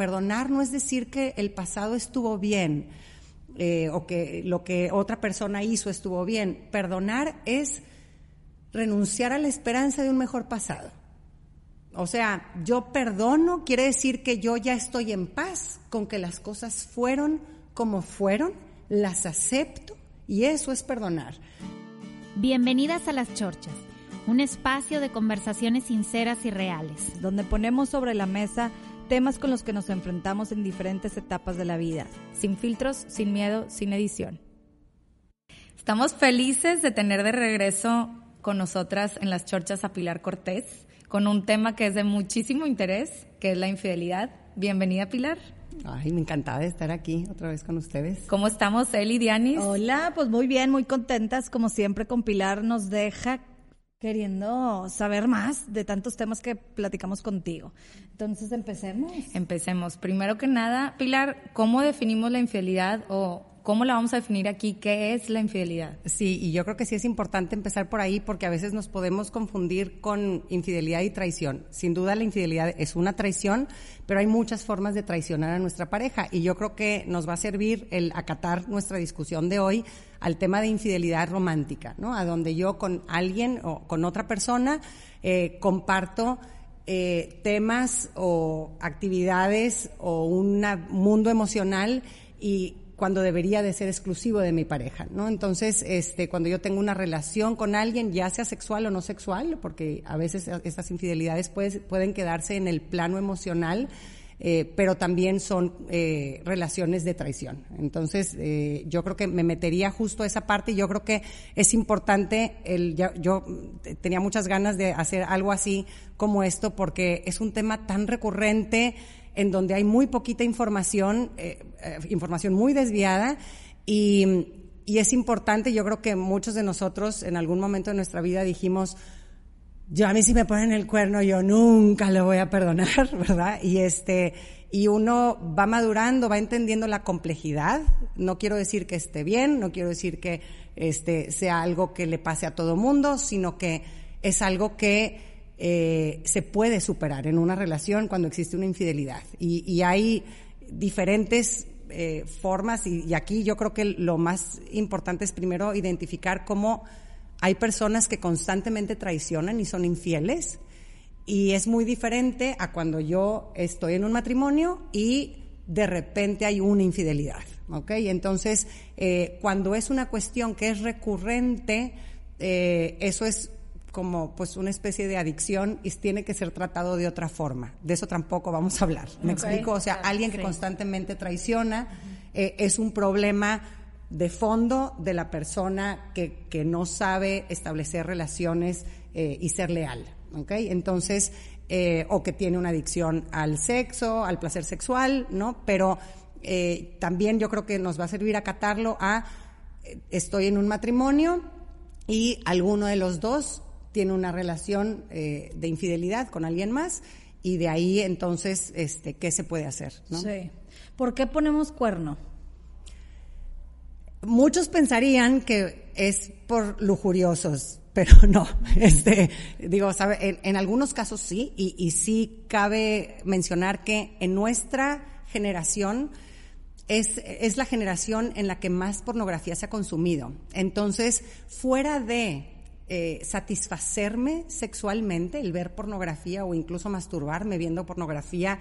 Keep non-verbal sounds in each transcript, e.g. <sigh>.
perdonar no es decir que el pasado estuvo bien eh, o que lo que otra persona hizo estuvo bien. Perdonar es renunciar a la esperanza de un mejor pasado. O sea, yo perdono quiere decir que yo ya estoy en paz con que las cosas fueron como fueron, las acepto y eso es perdonar. Bienvenidas a Las Chorchas, un espacio de conversaciones sinceras y reales, donde ponemos sobre la mesa temas con los que nos enfrentamos en diferentes etapas de la vida, sin filtros, sin miedo, sin edición. Estamos felices de tener de regreso con nosotras en las chorchas a Pilar Cortés, con un tema que es de muchísimo interés, que es la infidelidad. Bienvenida, Pilar. Ay, me encantaba de estar aquí otra vez con ustedes. ¿Cómo estamos, Eli Dianis? Hola, pues muy bien, muy contentas. Como siempre, con Pilar nos deja queriendo saber más de tantos temas que platicamos contigo. Entonces, empecemos. Empecemos. Primero que nada, Pilar, ¿cómo definimos la infidelidad o ¿Cómo la vamos a definir aquí? ¿Qué es la infidelidad? Sí, y yo creo que sí es importante empezar por ahí porque a veces nos podemos confundir con infidelidad y traición. Sin duda la infidelidad es una traición, pero hay muchas formas de traicionar a nuestra pareja y yo creo que nos va a servir el acatar nuestra discusión de hoy al tema de infidelidad romántica, ¿no? A donde yo con alguien o con otra persona eh, comparto eh, temas o actividades o un mundo emocional y cuando debería de ser exclusivo de mi pareja, ¿no? Entonces, este, cuando yo tengo una relación con alguien, ya sea sexual o no sexual, porque a veces estas infidelidades pueden quedarse en el plano emocional, eh, pero también son eh, relaciones de traición. Entonces, eh, yo creo que me metería justo a esa parte yo creo que es importante, el, yo tenía muchas ganas de hacer algo así como esto porque es un tema tan recurrente, en donde hay muy poquita información, eh, eh, información muy desviada y, es importante, yo creo que muchos de nosotros en algún momento de nuestra vida dijimos, yo a mí si me ponen el cuerno yo nunca lo voy a perdonar, <laughs> ¿verdad? Y este y uno va madurando, va entendiendo la complejidad. No quiero decir que esté bien, no quiero decir que este sea algo que le pase a todo mundo, sino que es algo que eh, se puede superar en una relación cuando existe una infidelidad. Y, hay diferentes eh, formas y, aquí yo creo que lo más importante es primero identificar cómo hay personas que constantemente traicionan y son infieles y es muy diferente a cuando yo estoy en un matrimonio y de repente hay una infidelidad, ¿ok? Entonces, eh, cuando es una cuestión que es recurrente, eso es como pues una especie de adicción y tiene que ser tratado de otra forma. De eso tampoco vamos a hablar. ¿Me explico? O sea, alguien que constantemente traiciona eh, es un problema de fondo de la persona que, que no sabe establecer relaciones eh, y ser leal. ¿Ok? Entonces, eh, o que tiene una adicción al sexo, al placer sexual, ¿no? Pero también yo creo que nos va a servir acatarlo a estoy en un matrimonio y alguno de los dos tiene una relación eh, de infidelidad con alguien más y de ahí entonces, este, ¿qué se puede hacer? ¿no? Sí. ¿Por qué ponemos cuerno? Muchos pensarían que es por lujuriosos, <laughs> pero no. Este, digo, sabe, en, algunos casos sí, y, y sí cabe mencionar que en nuestra generación es, es la generación en la que más pornografía se ha consumido. Entonces, fuera de eh, satisfacerme sexualmente, el ver pornografía o incluso masturbarme viendo pornografía,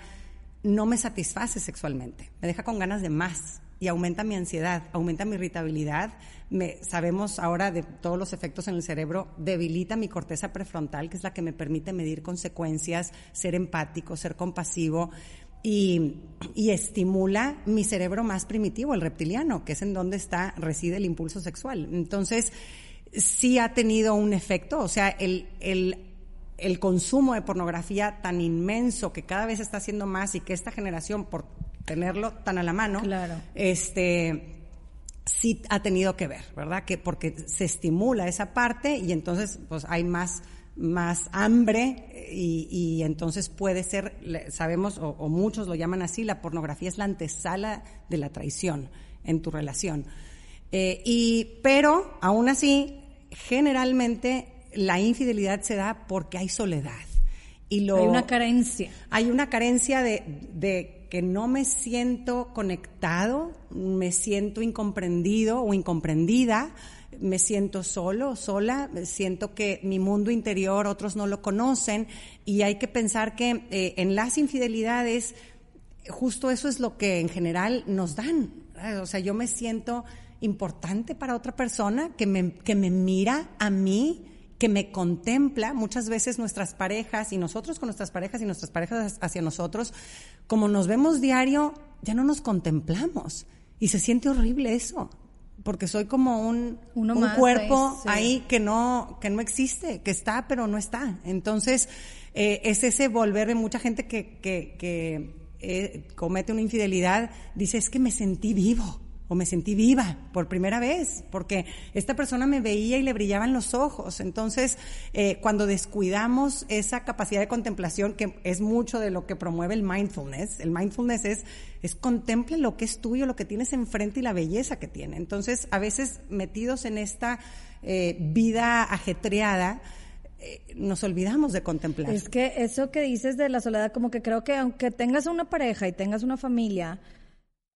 no me satisface sexualmente. Me deja con ganas de más y aumenta mi ansiedad, aumenta mi irritabilidad. Me, sabemos ahora de todos los efectos en el cerebro, debilita mi corteza prefrontal, que es la que me permite medir consecuencias, ser empático, ser compasivo. Y, y, estimula mi cerebro más primitivo, el reptiliano, que es en donde está, reside el impulso sexual. Entonces, sí ha tenido un efecto, o sea, el, el, el consumo de pornografía tan inmenso que cada vez está haciendo más y que esta generación, por tenerlo tan a la mano, este sí ha tenido que ver, ¿verdad? Que porque se estimula esa parte y entonces pues hay más más hambre y, y entonces puede ser, sabemos, o, o, muchos lo llaman así, la pornografía es la antesala de la traición en tu relación. Eh, y, pero, aún así, generalmente la infidelidad se da porque hay soledad. Y lo, hay una carencia. Hay una carencia de, de que no me siento conectado, me siento incomprendido o incomprendida, me siento solo, sola, siento que mi mundo interior otros no lo conocen y hay que pensar que eh, en las infidelidades justo eso es lo que en general nos dan. O sea, yo me siento importante para otra persona que me, que me mira a mí, que me contempla. Muchas veces nuestras parejas y nosotros con nuestras parejas y nuestras parejas hacia nosotros, como nos vemos diario, ya no nos contemplamos. Y se siente horrible eso porque soy como un, un cuerpo ahí, que no que no existe, que está pero no está. Entonces eh, es ese volver de mucha gente que, que, que eh, comete una infidelidad, dice es que me sentí vivo o me sentí viva por primera vez, porque esta persona me veía y le brillaban los ojos. Entonces, eh, cuando descuidamos esa capacidad de contemplación, que es mucho de lo que promueve el mindfulness, el mindfulness es, es contemple lo que es tuyo, lo que tienes enfrente y la belleza que tiene. Entonces, a veces metidos en esta eh, vida ajetreada, eh, nos olvidamos de contemplar. Es que eso que dices de la soledad, como que creo que aunque tengas una pareja y tengas una familia,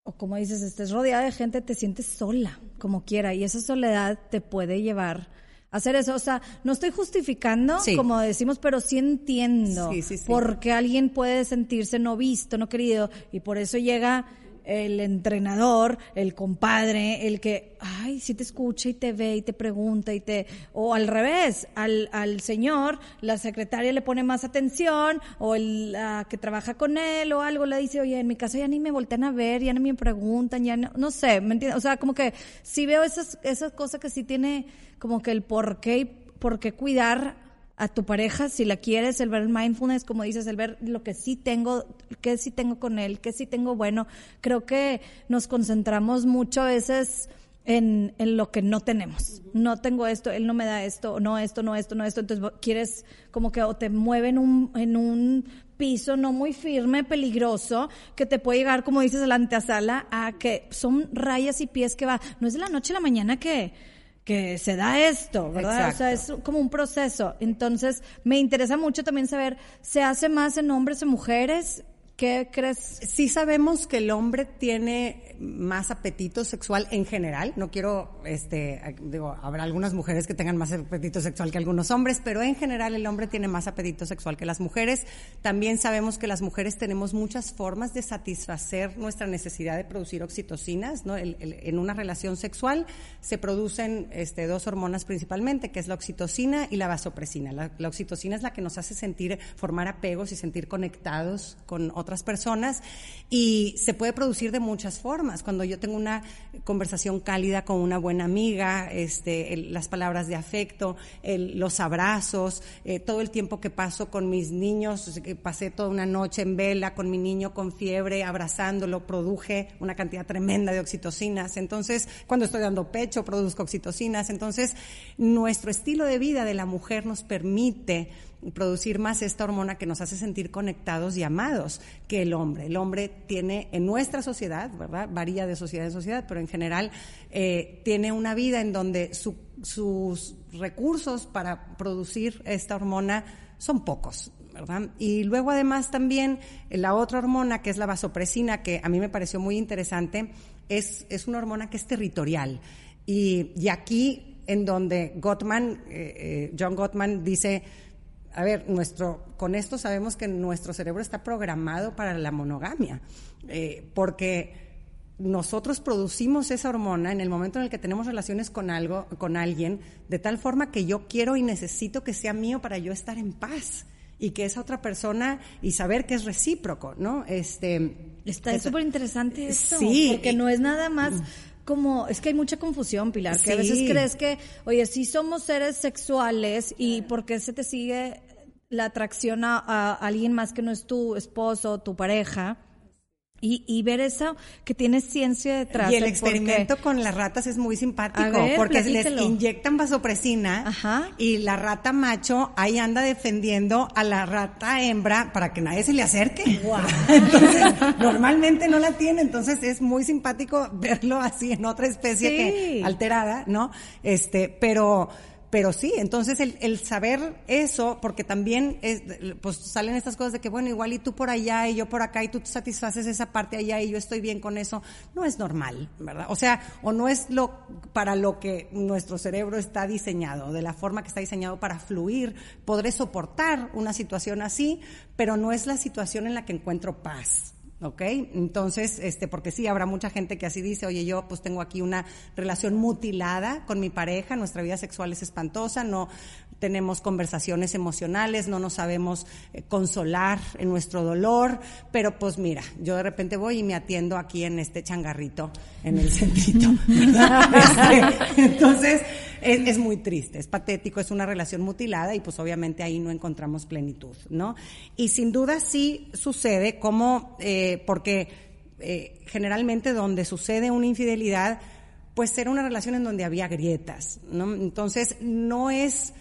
o como dices, estés rodeada de gente, te sientes sola, como quiera, y esa soledad te puede llevar a hacer eso. O sea, no estoy justificando, como decimos, pero sí entiendo por qué alguien puede sentirse no visto, no querido, y por eso llega el entrenador, el compadre, el que, ay, si te escucha y te ve y te pregunta y te, o al revés, al, al señor, la secretaria le pone más atención, o el que trabaja con él o algo le dice, oye, en mi casa ya ni me voltean a ver, ya ni me preguntan, ya no, no sé, ¿me entiendes? O sea, como que si veo esas, esas cosas que sí tiene como que el por qué, por qué cuidar a tu pareja, si la quieres, el ver el mindfulness, como dices, el ver lo que sí tengo, qué sí tengo con él, qué sí tengo bueno. Creo que nos concentramos mucho a veces en, en lo que no tenemos. No tengo esto, él no me da esto, no esto, no esto, no esto. Entonces quieres como que o te mueve en un, en un piso no muy firme, peligroso, que te puede llegar, como dices, a la antesala, a que son rayas y pies que va. No es de la noche a la mañana que que se da esto, ¿verdad? O sea, es como un proceso. Entonces, me interesa mucho también saber, ¿se hace más en hombres o mujeres? ¿Qué crees? Sí sabemos que el hombre tiene más apetito sexual en general. No quiero, este, digo, habrá algunas mujeres que tengan más apetito sexual que algunos hombres, pero en general el hombre tiene más apetito sexual que las mujeres. También sabemos que las mujeres tenemos muchas formas de satisfacer nuestra necesidad de producir oxitocinas, ¿no? en una relación sexual se producen, este, dos hormonas principalmente, que es la oxitocina y la vasopresina. La, la oxitocina es la que nos hace sentir, formar apegos y sentir conectados con otras personas y se puede producir de muchas formas. Cuando yo tengo una conversación cálida con una buena amiga, este, las palabras de afecto, los abrazos, eh, todo el tiempo que paso con mis niños, pasé toda una noche en vela con mi niño con fiebre, abrazándolo, produje una cantidad tremenda de oxitocinas. Entonces, cuando estoy dando pecho, produzco oxitocinas. Entonces, nuestro estilo de vida de la mujer nos permite producir más esta hormona que nos hace sentir conectados y amados que el hombre. El hombre tiene en nuestra sociedad, ¿verdad? Varía de sociedad en sociedad, pero en general eh, tiene una vida en donde sus recursos para producir esta hormona son pocos. ¿verdad? Y luego además también la otra hormona que es la vasopresina, que a mí me pareció muy interesante, es, es una hormona que es territorial. Y, y aquí en donde Gottman, eh, eh, John Gottman dice, a ver, nuestro, con esto sabemos que nuestro cerebro está programado para la monogamia, eh, porque nosotros producimos esa hormona en el momento en el que tenemos relaciones con algo, con alguien, de tal forma que yo quiero y necesito que sea mío para yo estar en paz y que esa otra persona y saber que es recíproco, ¿no? Este está súper interesante esto, sí, porque no es nada más mm. Como, es que hay mucha confusión, Pilar, que a veces crees que, oye, sí somos seres sexuales y por qué se te sigue la atracción a, alguien más que no es tu esposo o tu pareja. Y, y, ver eso que tiene ciencia detrás. Y el experimento con las ratas es muy simpático porque les inyectan vasopresina y la rata macho ahí anda defendiendo a la rata hembra para que nadie se le acerque. <laughs> entonces, normalmente no la tiene, entonces es muy simpático verlo así en otra especie que alterada, ¿no? Este, pero pero sí, entonces el, el saber eso, porque también es, pues salen estas cosas de que, bueno, igual y tú por allá y yo por acá y tú satisfaces esa parte allá y yo estoy bien con eso, no es normal, ¿verdad? O sea, o no es lo para lo que nuestro cerebro está diseñado, de la forma que está diseñado para fluir. Podré soportar una situación así, pero no es la situación en la que encuentro paz. ¿Ok? Entonces, este, porque sí, habrá mucha gente que así dice, oye, yo pues tengo aquí una relación mutilada con mi pareja, nuestra vida sexual es espantosa, no tenemos conversaciones emocionales, no nos sabemos eh, consolar en nuestro dolor, pero pues mira, yo de repente voy y me atiendo aquí en este changarrito, en el centrito, <laughs> este, entonces, es, muy triste, es patético, es una relación mutilada y pues obviamente ahí no encontramos plenitud, ¿no? Y sin duda sí sucede como, eh, porque eh, generalmente donde sucede una infidelidad, pues era una relación en donde había grietas, ¿no? Entonces no es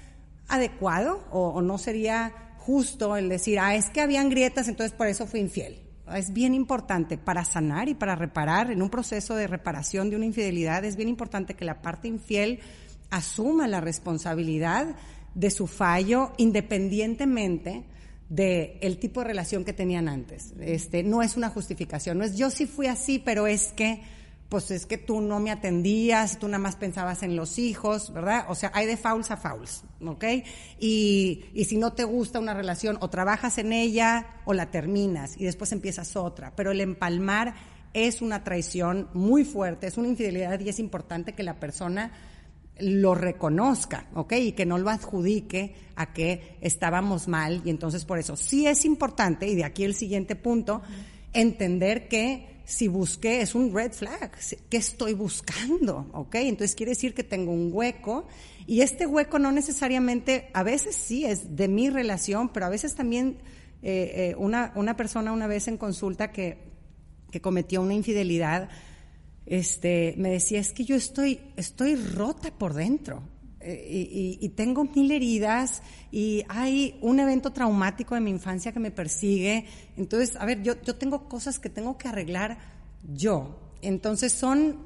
adecuado o, no sería justo el decir, ah, es que habían grietas, entonces por eso fui infiel. Es bien importante para sanar y para reparar en un proceso de reparación de una infidelidad, es bien importante que la parte infiel asuma la responsabilidad de su fallo independientemente del el tipo de relación que tenían antes. Este, no es una justificación, no es yo sí fui así, pero es que, pues es que tú no me atendías, tú nada más pensabas en los hijos, ¿verdad? O sea, hay de fouls a fouls, ¿ok? Y, y si no te gusta una relación, o trabajas en ella o la terminas y después empiezas otra, pero el empalmar es una traición muy fuerte, es una infidelidad y es importante que la persona lo reconozca, ¿ok? Y que no lo adjudique a que estábamos mal y entonces por eso sí es importante, y de aquí el siguiente punto, entender que si busqué es un red flag, ¿qué estoy buscando? ¿Ok? Entonces quiere decir que tengo un hueco y este hueco no necesariamente, a veces sí es de mi relación, pero a veces también eh, eh, una, una persona una vez en consulta que, que cometió una infidelidad, este, me decía, es que yo estoy, estoy rota por dentro. Eh, y, tengo mil heridas y hay un evento traumático de mi infancia que me persigue. Entonces, a ver, yo, yo tengo cosas que tengo que arreglar yo. Entonces son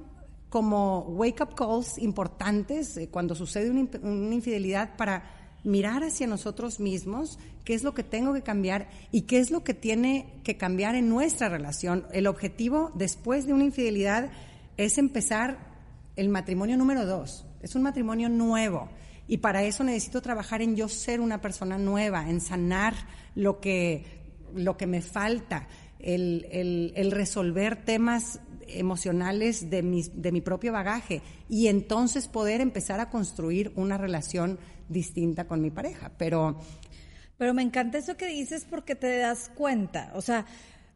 como wake up calls importantes eh, cuando sucede una, una, infidelidad para mirar hacia nosotros mismos, qué es lo que tengo que cambiar y qué es lo que tiene que cambiar en nuestra relación. El objetivo después de una infidelidad es empezar el matrimonio número dos. Es un matrimonio nuevo. Y para eso necesito trabajar en yo ser una persona nueva, en sanar lo que, lo que me falta, el, el, resolver temas emocionales de mi, de mi propio bagaje y entonces poder empezar a construir una relación distinta con mi pareja. Pero, pero me encanta eso que dices porque te das cuenta. O sea,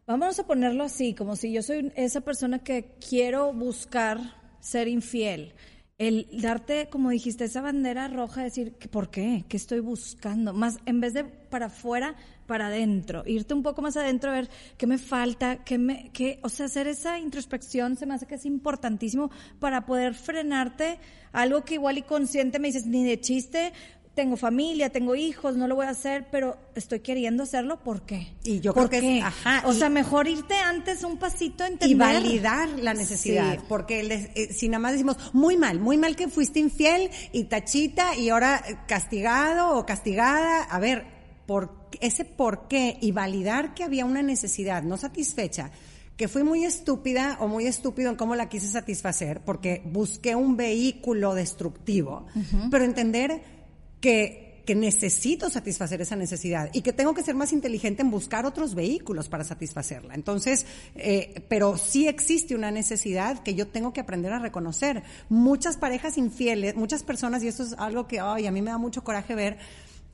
Vamos a ponerlo así, como si yo soy esa persona que quiero buscar ser infiel. El darte, como dijiste, esa bandera roja, decir, ¿por qué? ¿Qué estoy buscando? Más, en vez de para afuera, para adentro. Irte un poco más adentro a ver qué me falta, qué me, qué, o sea, hacer esa introspección se me hace que es importantísimo para poder frenarte algo que igual y consciente me dices, ni de chiste, tengo familia, tengo hijos, no lo voy a hacer, pero estoy queriendo hacerlo, ¿por qué? Y yo creo que es, ajá, o sea, mejor irte antes un pasito entender y validar la necesidad, porque eh, si nada más decimos muy mal, muy mal que fuiste infiel y tachita y ahora castigado o castigada, a ver, por ese por qué y validar que había una necesidad no satisfecha que fui muy estúpida o muy estúpido en cómo la quise satisfacer, porque busqué un vehículo destructivo, pero entender que, que necesito satisfacer esa necesidad y que tengo que ser más inteligente en buscar otros vehículos para satisfacerla. Entonces, eh, pero sí existe una necesidad que yo tengo que aprender a reconocer. Muchas parejas infieles, muchas personas, y esto es algo que ay, a mí me da mucho coraje ver,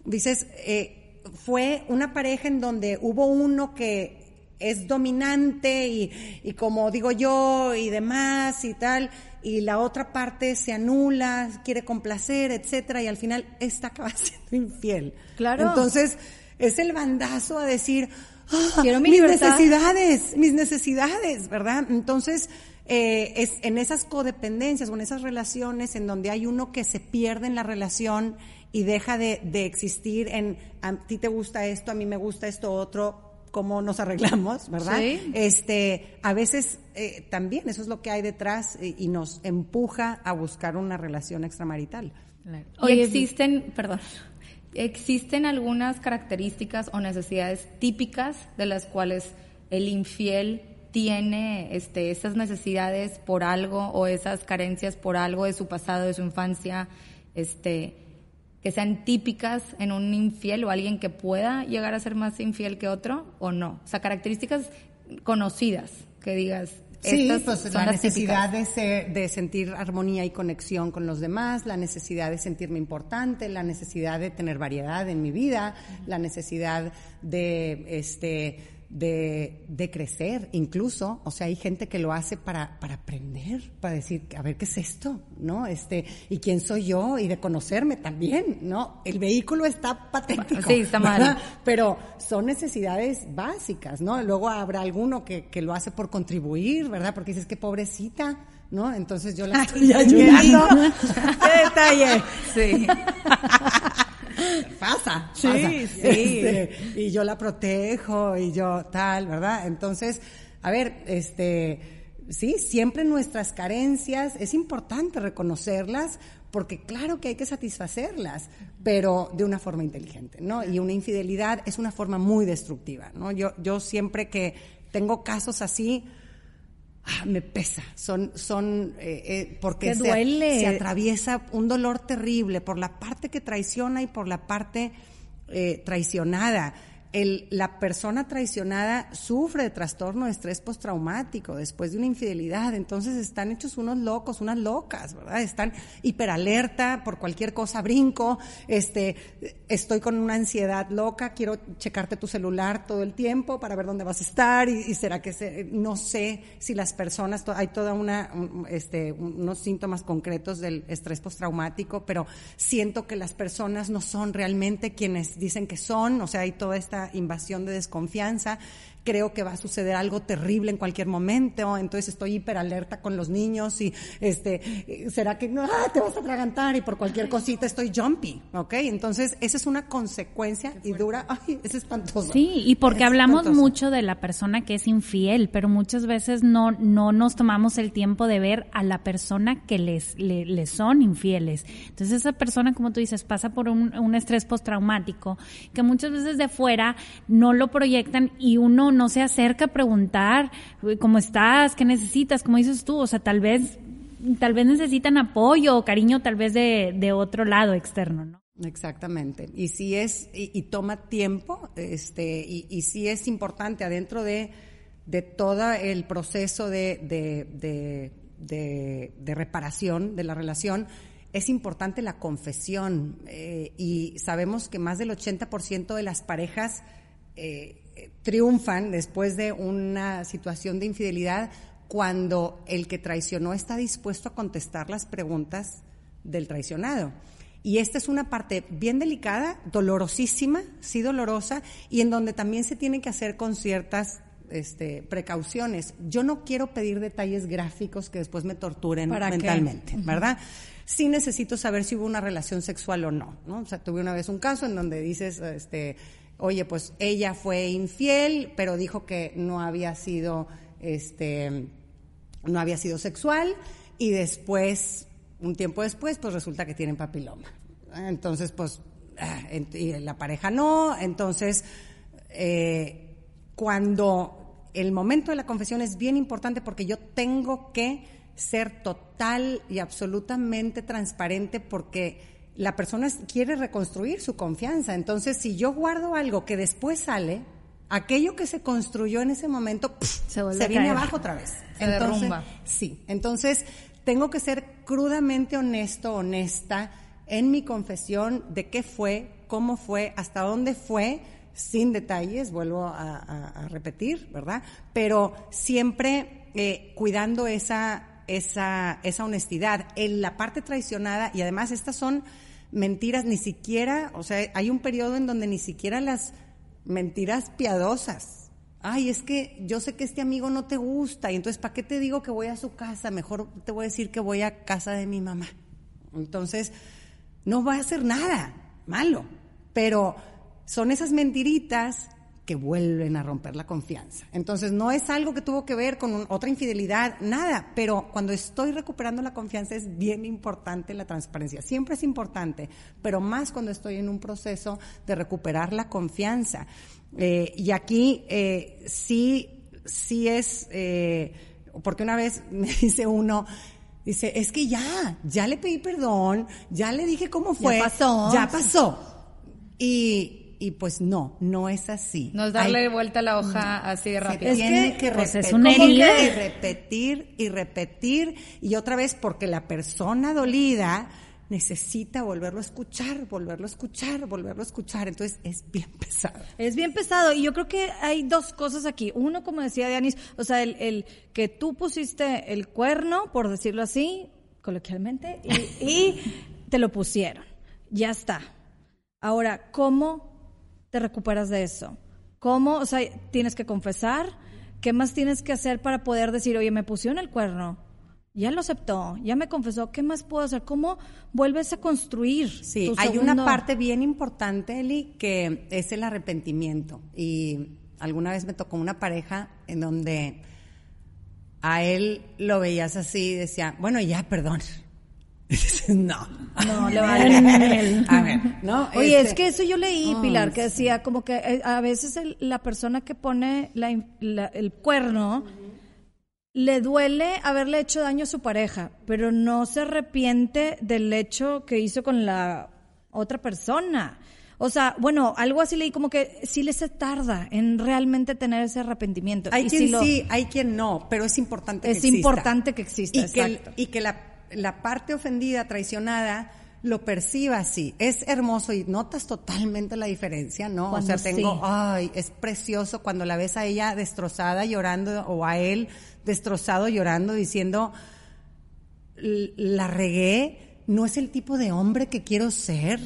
dices, eh, fue una pareja en donde hubo uno que es dominante y, y, como digo yo y demás y tal, y la otra parte se anula, quiere complacer, etcétera, y al final esta acaba <laughs> siendo infiel. Claro. Entonces, es el bandazo a decir, ah, Quiero mis necesidades, mis necesidades, ¿verdad? Entonces, eh, es en esas codependencias o en esas relaciones en donde hay uno que se pierde en la relación y deja de, de existir en a ti te gusta esto, a mí me gusta esto otro, cómo nos arreglamos, ¿verdad? Este, a veces eh, también eso es lo que hay detrás y, nos empuja a buscar una relación extramarital. Y existen, perdón, existen algunas características o necesidades típicas de las cuales el infiel tiene este, esas necesidades por algo o esas carencias por algo de su pasado, de su infancia, este, que sean típicas en un infiel o alguien que pueda llegar a ser más infiel que otro o no. O sea, características conocidas que digas. Sí, pues la necesidad de, de sentir armonía y conexión con los demás, la necesidad de sentirme importante, la necesidad de tener variedad en mi vida, la necesidad de este de, de, crecer, incluso, o sea, hay gente que lo hace para, para aprender, para decir, a ver, ¿qué es esto? ¿No? Este, y quién soy yo, y de conocerme también, ¿no? El vehículo está patético. Sí, está mal. Pero son necesidades básicas, ¿no? Luego habrá alguno que, que lo hace por contribuir, ¿verdad? Porque dices, qué pobrecita, ¿no? Entonces yo la estoy <laughs> ayudando. <laughs> ¡Qué detalle! Sí. <laughs> pasa, sí, Sí. <laughs> Este, y yo la protejo y yo tal, ¿verdad? Entonces, a ver, este, sí, siempre nuestras carencias, es importante reconocerlas porque claro que hay que satisfacerlas, pero de una forma inteligente, ¿no? Y una infidelidad es una forma muy destructiva, ¿no? Yo, yo siempre que tengo casos así, Ah, me pesa, son, son, eh, eh, porque se, se, atraviesa un dolor terrible por la parte que traiciona y por la parte eh, traicionada el, la persona traicionada sufre de trastorno de estrés postraumático después de una infidelidad, entonces están hechos unos locos, unas locas, ¿verdad? Están hiperalerta por cualquier cosa, brinco, este, estoy con una ansiedad loca, quiero checarte tu celular todo el tiempo para ver dónde vas a estar y, será que se, no sé si las personas, hay toda una, este, unos síntomas concretos del estrés postraumático, pero siento que las personas no son realmente quienes dicen que son, o sea, hay toda esta invasión de desconfianza creo que va a suceder algo terrible en cualquier momento, entonces estoy hiper alerta con los niños y este, será que no, ah, te vas a atragantar y por cualquier cosita estoy jumpy, ¿ok? Entonces esa es una consecuencia y dura, ay, es espantoso. Sí, y porque hablamos mucho de la persona que es infiel, pero muchas veces no, no nos tomamos el tiempo de ver a la persona que les, le, son infieles. Entonces esa persona, como tú dices, pasa por un, un estrés postraumático que muchas veces de fuera no lo proyectan y uno no se acerca a preguntar cómo estás, qué necesitas, como dices tú, o sea, tal vez, tal vez necesitan apoyo o cariño tal vez de, de otro lado externo, ¿no? Exactamente. Y si es, y, toma tiempo, este, y, y sí es importante adentro de, de todo el proceso de, de, de, de, reparación de la relación, es importante la confesión. Eh, y sabemos que más del 80% de las parejas eh, triunfan después de una situación de infidelidad cuando el que traicionó está dispuesto a contestar las preguntas del traicionado. Y esta es una parte bien delicada, dolorosísima, sí dolorosa, y en donde también se tiene que hacer con ciertas este, precauciones. Yo no quiero pedir detalles gráficos que después me torturen mentalmente, ¿verdad? Sí necesito saber si hubo una relación sexual o no, ¿no? O sea, tuve una vez un caso en donde dices, este, oye, pues ella fue infiel, pero dijo que no había sido, este, no había sido sexual y después, un tiempo después, pues resulta que tienen papiloma. Entonces, pues, ah, y la pareja no, entonces, eh, cuando el momento de la confesión es bien importante porque yo tengo que ser total y absolutamente transparente porque la persona quiere reconstruir su confianza. Entonces, si yo guardo algo que después sale, aquello que se construyó en ese momento se, viene abajo otra vez. Se derrumba. Sí. Entonces, tengo que ser crudamente honesto, honesta en mi confesión de qué fue, cómo fue, hasta dónde fue, sin detalles, vuelvo a, repetir, ¿verdad? Pero siempre eh, cuidando esa, esa, esa honestidad. En la parte traicionada, y además estas son mentiras, ni siquiera, o sea, hay un periodo en donde ni siquiera las mentiras piadosas. Ay, es que yo sé que este amigo no te gusta y entonces, ¿para qué te digo que voy a su casa? Mejor te voy a decir que voy a casa de mi mamá. Entonces, no va a hacer nada malo, pero son esas mentiritas que vuelven a romper la confianza. Entonces, no es algo que tuvo que ver con otra infidelidad, nada, pero cuando estoy recuperando la confianza es bien importante la transparencia. Siempre es importante, pero más cuando estoy en un proceso de recuperar la confianza. Eh, y aquí eh, sí, sí es, eh, porque una vez <laughs> me dice uno, dice, es que ya, ya le pedí perdón, ya le dije cómo fue. Ya pasó. Ya pasó. Y, y pues no, no es así. No es darle vuelta a la hoja así de rápido. Es tiene que, pues, repetir, y repetir y repetir y otra vez porque la persona dolida necesita volverlo a escuchar, volverlo a escuchar, volverlo a escuchar. Entonces es bien <laughs> pesado. Es bien pesado. Y yo creo que hay dos cosas aquí. Uno, como decía Dianis, o sea, el, el que tú pusiste el cuerno, por decirlo así, coloquialmente, y, y te lo pusieron. Ya está. Ahora, ¿cómo te recuperas de eso? ¿Cómo? O sea, tienes que confesar. ¿Qué más tienes que hacer para poder decir, oye, me pusieron el cuerno? Ya lo aceptó, ya me confesó. ¿Qué más puedo hacer? ¿Cómo vuelves a construir? Sí, hay una parte bien importante, Eli, que es el arrepentimiento. Y alguna vez me tocó una pareja en donde a él lo veías así y decía, bueno, ya, perdón. <laughs> no. No, <laughs> le va a ver, ¿no? Oye, es este, que eso yo leí, Pilar, que decía como que eh, a veces la persona que pone el cuerno le duele haberle hecho daño a su pareja, pero no se arrepiente del hecho que hizo con la otra persona. O sea, bueno, algo así leí como que sí le se tarda en realmente tener ese arrepentimiento. Hay quien sí, hay quien no, pero es importante que es importante que exista, y Que, y que la la parte ofendida, traicionada, lo perciba así. Es hermoso y notas totalmente la diferencia, ¿no? o sea, tengo, ay, es precioso cuando la ves a ella destrozada llorando o a él destrozado llorando diciendo, la regué, no es el tipo de hombre que quiero ser.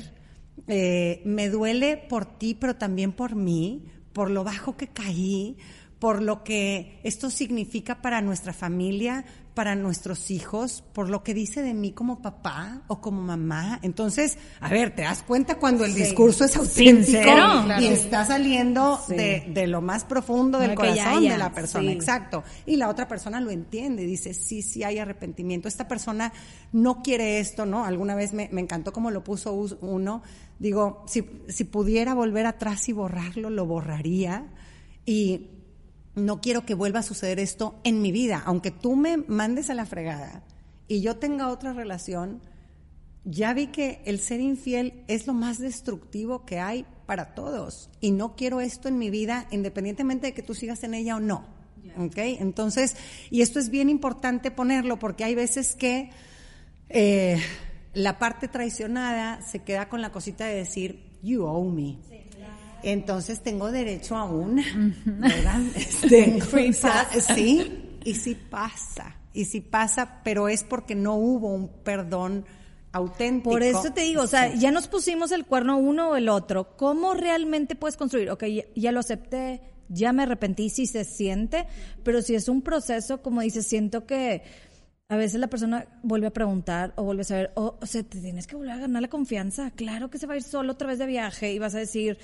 Eh, me duele por ti, pero también por mí, por lo bajo que caí, por lo que esto significa para nuestra familia, para nuestros hijos por lo que dice de mí como papá o como mamá. Entonces, a ver, te das cuenta cuando el discurso es auténtico y está saliendo de, lo más profundo del corazón de la persona, exacto. Y la otra persona lo entiende dice, sí, sí hay arrepentimiento. Esta persona no quiere esto, ¿no? Alguna vez me, me encantó como lo puso uno. Digo, si, si pudiera volver atrás y borrarlo, lo borraría. Y no quiero que vuelva a suceder esto en mi vida. Aunque tú me mandes a la fregada y yo tenga otra relación, ya vi que el ser infiel es lo más destructivo que hay para todos. Y no quiero esto en mi vida, independientemente de que tú sigas en ella o no. ¿Ok? Entonces, y esto es bien importante ponerlo porque hay veces que eh, la parte traicionada se queda con la cosita de decir, you owe me entonces tengo derecho a una, ¿verdad? <laughs> Este, sí, y sí pasa, y sí pasa, pero es porque no hubo un perdón auténtico. Por eso te digo, o sea, ya nos pusimos el cuerno uno o el otro. ¿Cómo realmente puedes construir? Ok, ya, lo acepté, ya me arrepentí, si se siente, pero si es un proceso, como dices, siento que a veces la persona vuelve a preguntar o vuelve a saber, o, sea, te tienes que volver a ganar la confianza. Claro que se va a ir solo otra vez de viaje y vas a decir,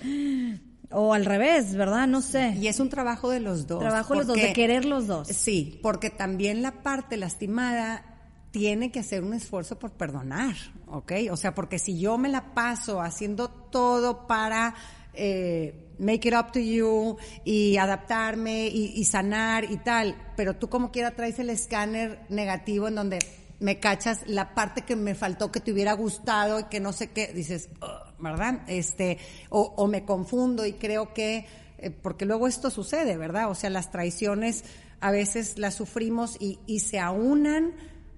o al revés, ¿verdad? No sé. Y es un trabajo de los dos. Trabajo de los dos, de querer los dos. Sí, porque también la parte lastimada tiene que hacer un esfuerzo por perdonar, ¿ok? O sea, porque si yo me la paso haciendo todo para... Eh, make it up to you y adaptarme y, sanar y tal, pero tú como quiera traes el escáner negativo en donde me cachas la parte que me faltó que te hubiera gustado y que no sé qué, dices, ¿verdad? Este, o, me confundo y creo que, eh, porque luego esto sucede, ¿verdad? O sea, las traiciones a veces las sufrimos y, y se aunan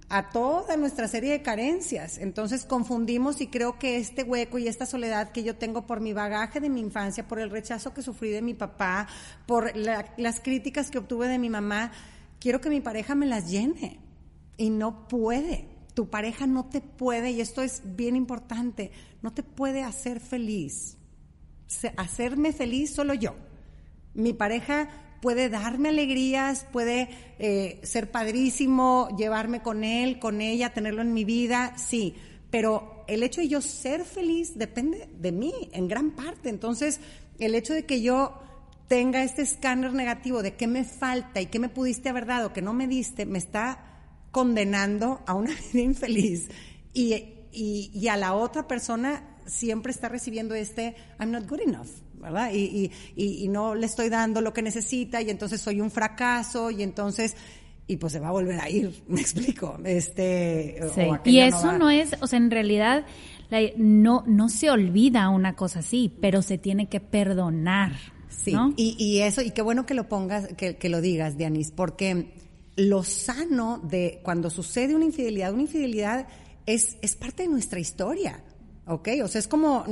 a toda nuestra serie de carencias. Entonces confundimos y creo que este hueco y esta soledad que yo tengo por mi bagaje de mi infancia, por el rechazo que sufrí de mi papá, por las críticas que obtuve de mi mamá, quiero que mi pareja me las llene. Y no puede. Tu pareja no te puede, y esto es bien importante, no te puede hacer feliz. Hacerme feliz solo yo. Mi pareja puede darme alegrías, puede eh, ser padrísimo, llevarme con él, con ella, tenerlo en mi vida, sí, pero el hecho de yo ser feliz depende de mí en gran parte. Entonces, el hecho de que yo tenga este escáner negativo de qué me falta y qué me pudiste haber dado, que no me diste, me está condenando a una <laughs> vida infeliz. Y, y, y a la otra persona siempre está recibiendo este I'm not good enough, ¿verdad? Y, y, y, no le estoy dando lo que necesita y entonces soy un fracaso y entonces y pues se va a volver a ir, <laughs> me explico. Este y eso no, es, o sea, en realidad no no se olvida una cosa así, pero se tiene que perdonar. Sí, y, y, eso, y qué bueno que lo pongas, que, que lo digas, Dianis, porque lo sano de cuando sucede una infidelidad, una infidelidad es, es parte de nuestra historia. ¿Ok? O sea, es como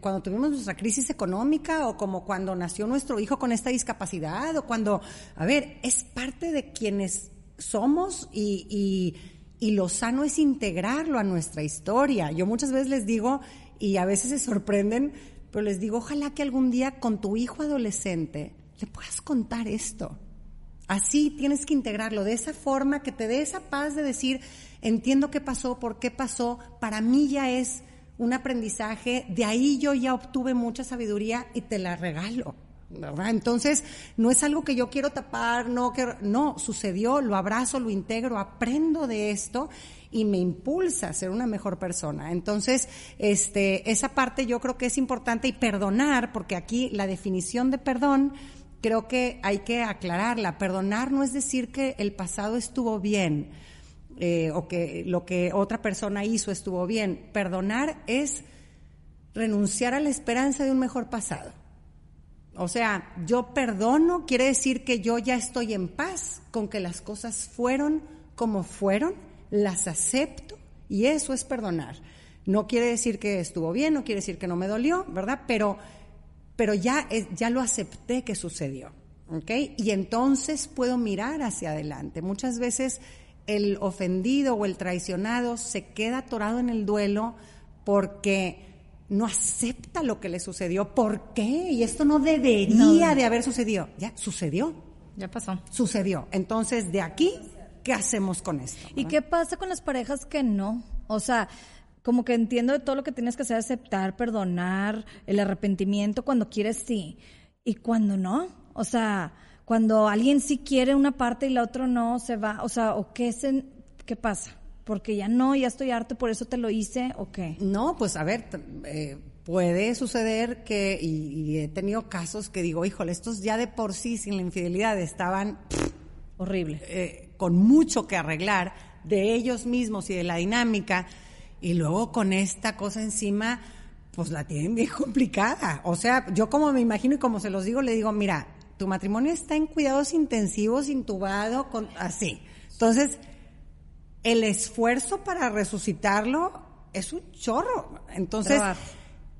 cuando tuvimos nuestra crisis económica o como cuando nació nuestro hijo con esta discapacidad o cuando, a ver, es parte de quienes somos y, y, lo sano es integrarlo a nuestra historia. Yo muchas veces les digo, y a veces se sorprenden, pero les digo, ojalá que algún día con tu hijo adolescente le puedas contar esto. Así tienes que integrarlo, de esa forma que te dé esa paz de decir, entiendo qué pasó, por qué pasó, para mí ya es un aprendizaje, de ahí yo ya obtuve mucha sabiduría y te la regalo. ¿verdad? Entonces, no es algo que yo quiero tapar, no, que, no, sucedió, lo abrazo, lo integro, aprendo de esto y me impulsa a ser una mejor persona. Entonces, este, esa parte yo creo que es importante y perdonar, porque aquí la definición de perdón creo que hay que aclararla. Perdonar no es decir que el pasado estuvo bien eh, o que lo que otra persona hizo estuvo bien. Perdonar es renunciar a la esperanza de un mejor pasado. O sea, yo perdono quiere decir que yo ya estoy en paz con que las cosas fueron como fueron, las acepto y eso es perdonar. No quiere decir que estuvo bien, no quiere decir que no me dolió, ¿verdad? Pero, pero ya, ya lo acepté que sucedió, ¿ok? Y entonces puedo mirar hacia adelante. Muchas veces el ofendido o el traicionado se queda atorado en el duelo porque no acepta lo que le sucedió. ¿Por qué? Y esto no debería de haber sucedido. Ya sucedió. Ya pasó. Sucedió. Entonces, de aquí, ¿qué hacemos con esto? ¿Y qué pasa con las parejas que no? O sea, como que entiendo de todo lo que tienes que hacer, aceptar, perdonar, el arrepentimiento cuando quieres sí. Y cuando no. O sea, cuando alguien sí quiere una parte y la otra no, se va, o sea, o qué, se, qué pasa? Porque ya no, ya estoy harto, por eso te lo hice, o qué? No, pues a ver, eh, puede suceder que, y, he tenido casos que digo, híjole, estos ya de por sí sin la infidelidad estaban horrible, eh, con mucho que arreglar de ellos mismos y de la dinámica, y luego con esta cosa encima, pues la tienen bien complicada. O sea, yo como me imagino y como se los digo, le digo, mira, tu matrimonio está en cuidados intensivos, intubado, con, así. Entonces, el esfuerzo para resucitarlo es un chorro. Entonces,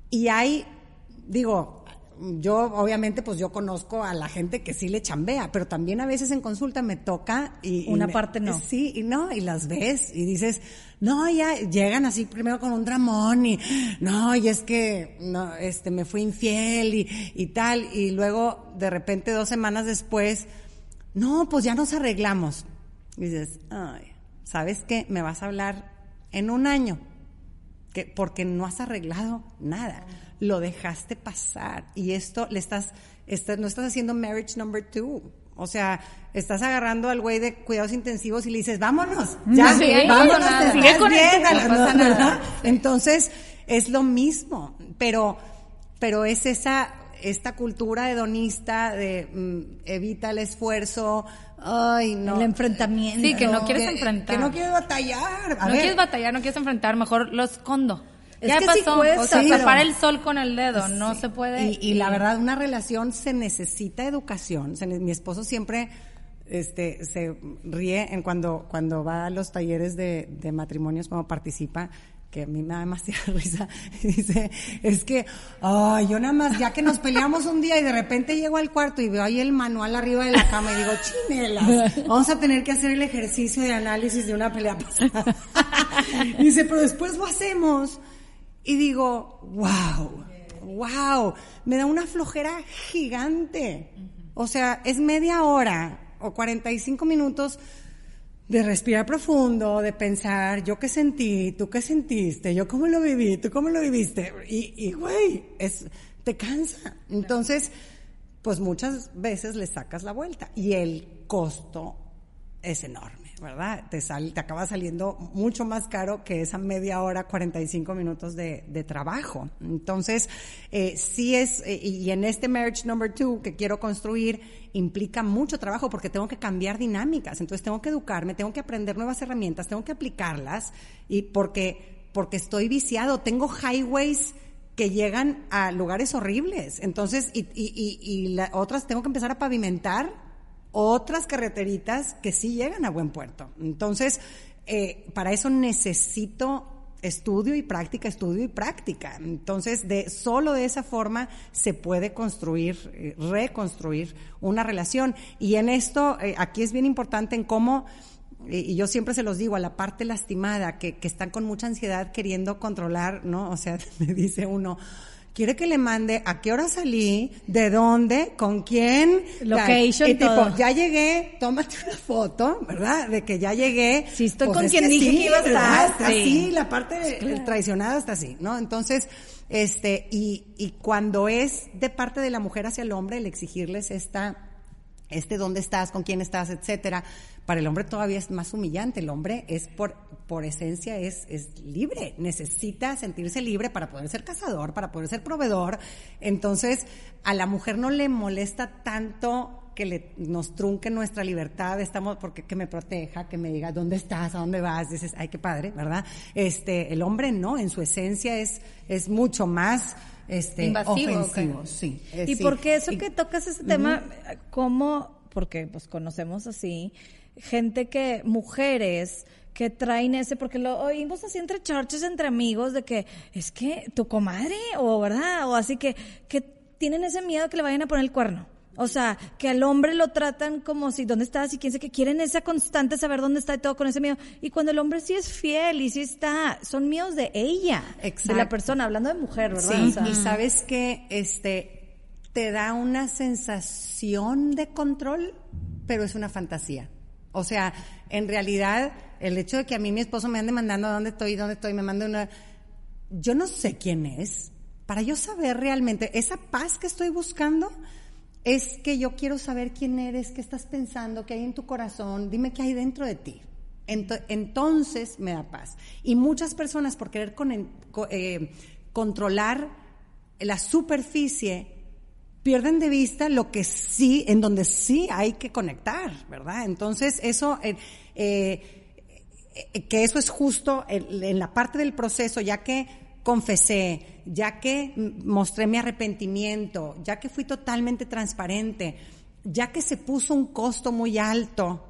y hay, digo, yo obviamente pues yo conozco a la gente que sí le chambea, pero también a veces en consulta me toca y... Una parte no. Sí, y no, y las ves y dices, no, ya llegan así primero con un dramón y no, y es que no, este me fui infiel y, y tal, y luego de repente dos semanas después, no, pues ya nos arreglamos. Y dices, ay, ¿sabes qué? Me vas a hablar en un año, que, porque no has arreglado nada lo dejaste pasar y esto le estás, no estás haciendo marriage number two. O sea, estás agarrando al güey de cuidados intensivos y le dices, vámonos, ya, vámonos, Entonces, es lo mismo, pero, pero es esa, esta cultura hedonista de mm, evita el esfuerzo, ay, no. El enfrentamiento. Sí, que no quieres enfrentar. Que no quieres batallar. no quieres batallar, no quieres enfrentar, mejor lo escondo. Es ya que pasó, o sea, tapar el sol con el dedo, no se puede. Y, la verdad, una relación se necesita educación. mi esposo siempre este, se ríe en cuando, cuando va a los talleres de, de matrimonios, cuando participa, que a mí me da demasiada <laughs> risa. Dice, es que, ay, yo nada más, ya que nos peleamos un día y de repente llego al cuarto y veo ahí el manual arriba de la cama y digo, chinelas, vamos a tener que hacer el ejercicio de análisis de una pelea pasada. <laughs> Dice, pero después lo hacemos y digo, wow, wow, me da una flojera gigante. O sea, es media hora o 45 minutos de respirar profundo, de pensar, yo qué sentí, tú qué sentiste, yo cómo lo viví, tú cómo lo viviste. Y, güey, es, te cansa. Entonces, pues muchas veces le sacas la vuelta y el costo es enorme. ¿Verdad? Te, sal, te acaba saliendo mucho más caro que esa media hora, 45 minutos de, de trabajo. Entonces, eh, sí es, eh, y en este marriage number two que quiero construir, implica mucho trabajo porque tengo que cambiar dinámicas. Entonces, tengo que educarme, tengo que aprender nuevas herramientas, tengo que aplicarlas, y porque, porque estoy viciado, tengo highways que llegan a lugares horribles. Entonces, y, y, y, y la, otras tengo que empezar a pavimentar otras carreteritas que sí llegan a buen puerto. Entonces, eh, para eso necesito estudio y práctica, estudio y práctica. Entonces, de solo de esa forma se puede construir, eh, reconstruir una relación. Y en esto, eh, aquí es bien importante en cómo y yo siempre se los digo, a la parte lastimada, que, que están con mucha ansiedad queriendo controlar, ¿no? O sea, <laughs> me dice uno, quiere que le mande a qué hora salí, de dónde, con quién. Location, y tipo, ya llegué, tómate una foto, ¿verdad? De que ya llegué. Sí, estoy pues con quien dije que iba a estar. Está así, la parte traicionada está así, ¿no? Entonces, este, y, y cuando es de parte de la mujer hacia el hombre, el exigirles esta este dónde estás, con quién estás, etcétera. Para el hombre todavía es más humillante. El hombre es por, por esencia es, es libre. Necesita sentirse libre para poder ser cazador, para poder ser proveedor. Entonces, a la mujer no le molesta tanto que le, nos trunque nuestra libertad, estamos, porque que me proteja, que me diga dónde estás, a dónde vas, dices, ay, qué padre, ¿verdad? Este, el hombre no, en su esencia es, es mucho más, este, Invasivo, ofensivo, sí. Eh, y sí. porque eso que tocas ese tema, ¿cómo? Porque pues conocemos así gente que, mujeres que traen ese, porque lo oímos así entre churches, entre amigos, de que es que tu comadre, o verdad, o así que, que tienen ese miedo que le vayan a poner el cuerno. O sea, que al hombre lo tratan como si, ¿dónde estás? Y quién sé que quieren esa constante saber dónde está y todo con ese miedo. Y cuando el hombre sí es fiel y sí está, son miedos de ella, Exacto. de la persona, hablando de mujer, ¿verdad? Sí, O sea, y sabes que este te da una sensación de control, pero es una fantasía. O sea, en realidad, el hecho de que a mí mi esposo me ande mandando dónde estoy, dónde estoy, me manda una... Yo no sé quién es. Para yo saber realmente esa paz que estoy buscando, es que yo quiero saber quién eres, qué estás pensando, qué hay en tu corazón, dime qué hay dentro de ti. Ent entonces me da paz. Y muchas personas por querer eh, controlar la superficie pierden de vista lo que sí, en donde sí hay que conectar, ¿verdad? Entonces eso, eh, eh, que eso es justo en, en la parte del proceso, ya que confesé, ya que mostré mi arrepentimiento, ya que fui totalmente transparente, ya que se puso un costo muy alto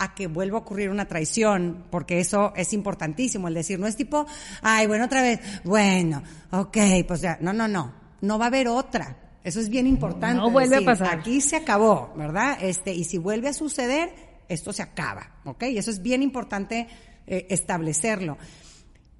a que vuelva a ocurrir una traición, porque eso es importantísimo, el decir, no es tipo, ay, bueno, otra vez, bueno, ok, pues ya, no, no, no, no va a haber otra. Eso es bien importante. No vuelve decir, a pasar. Aquí se acabó, ¿verdad? Este, y si vuelve a suceder, esto se acaba, ¿ok? Y eso es bien importante eh, establecerlo.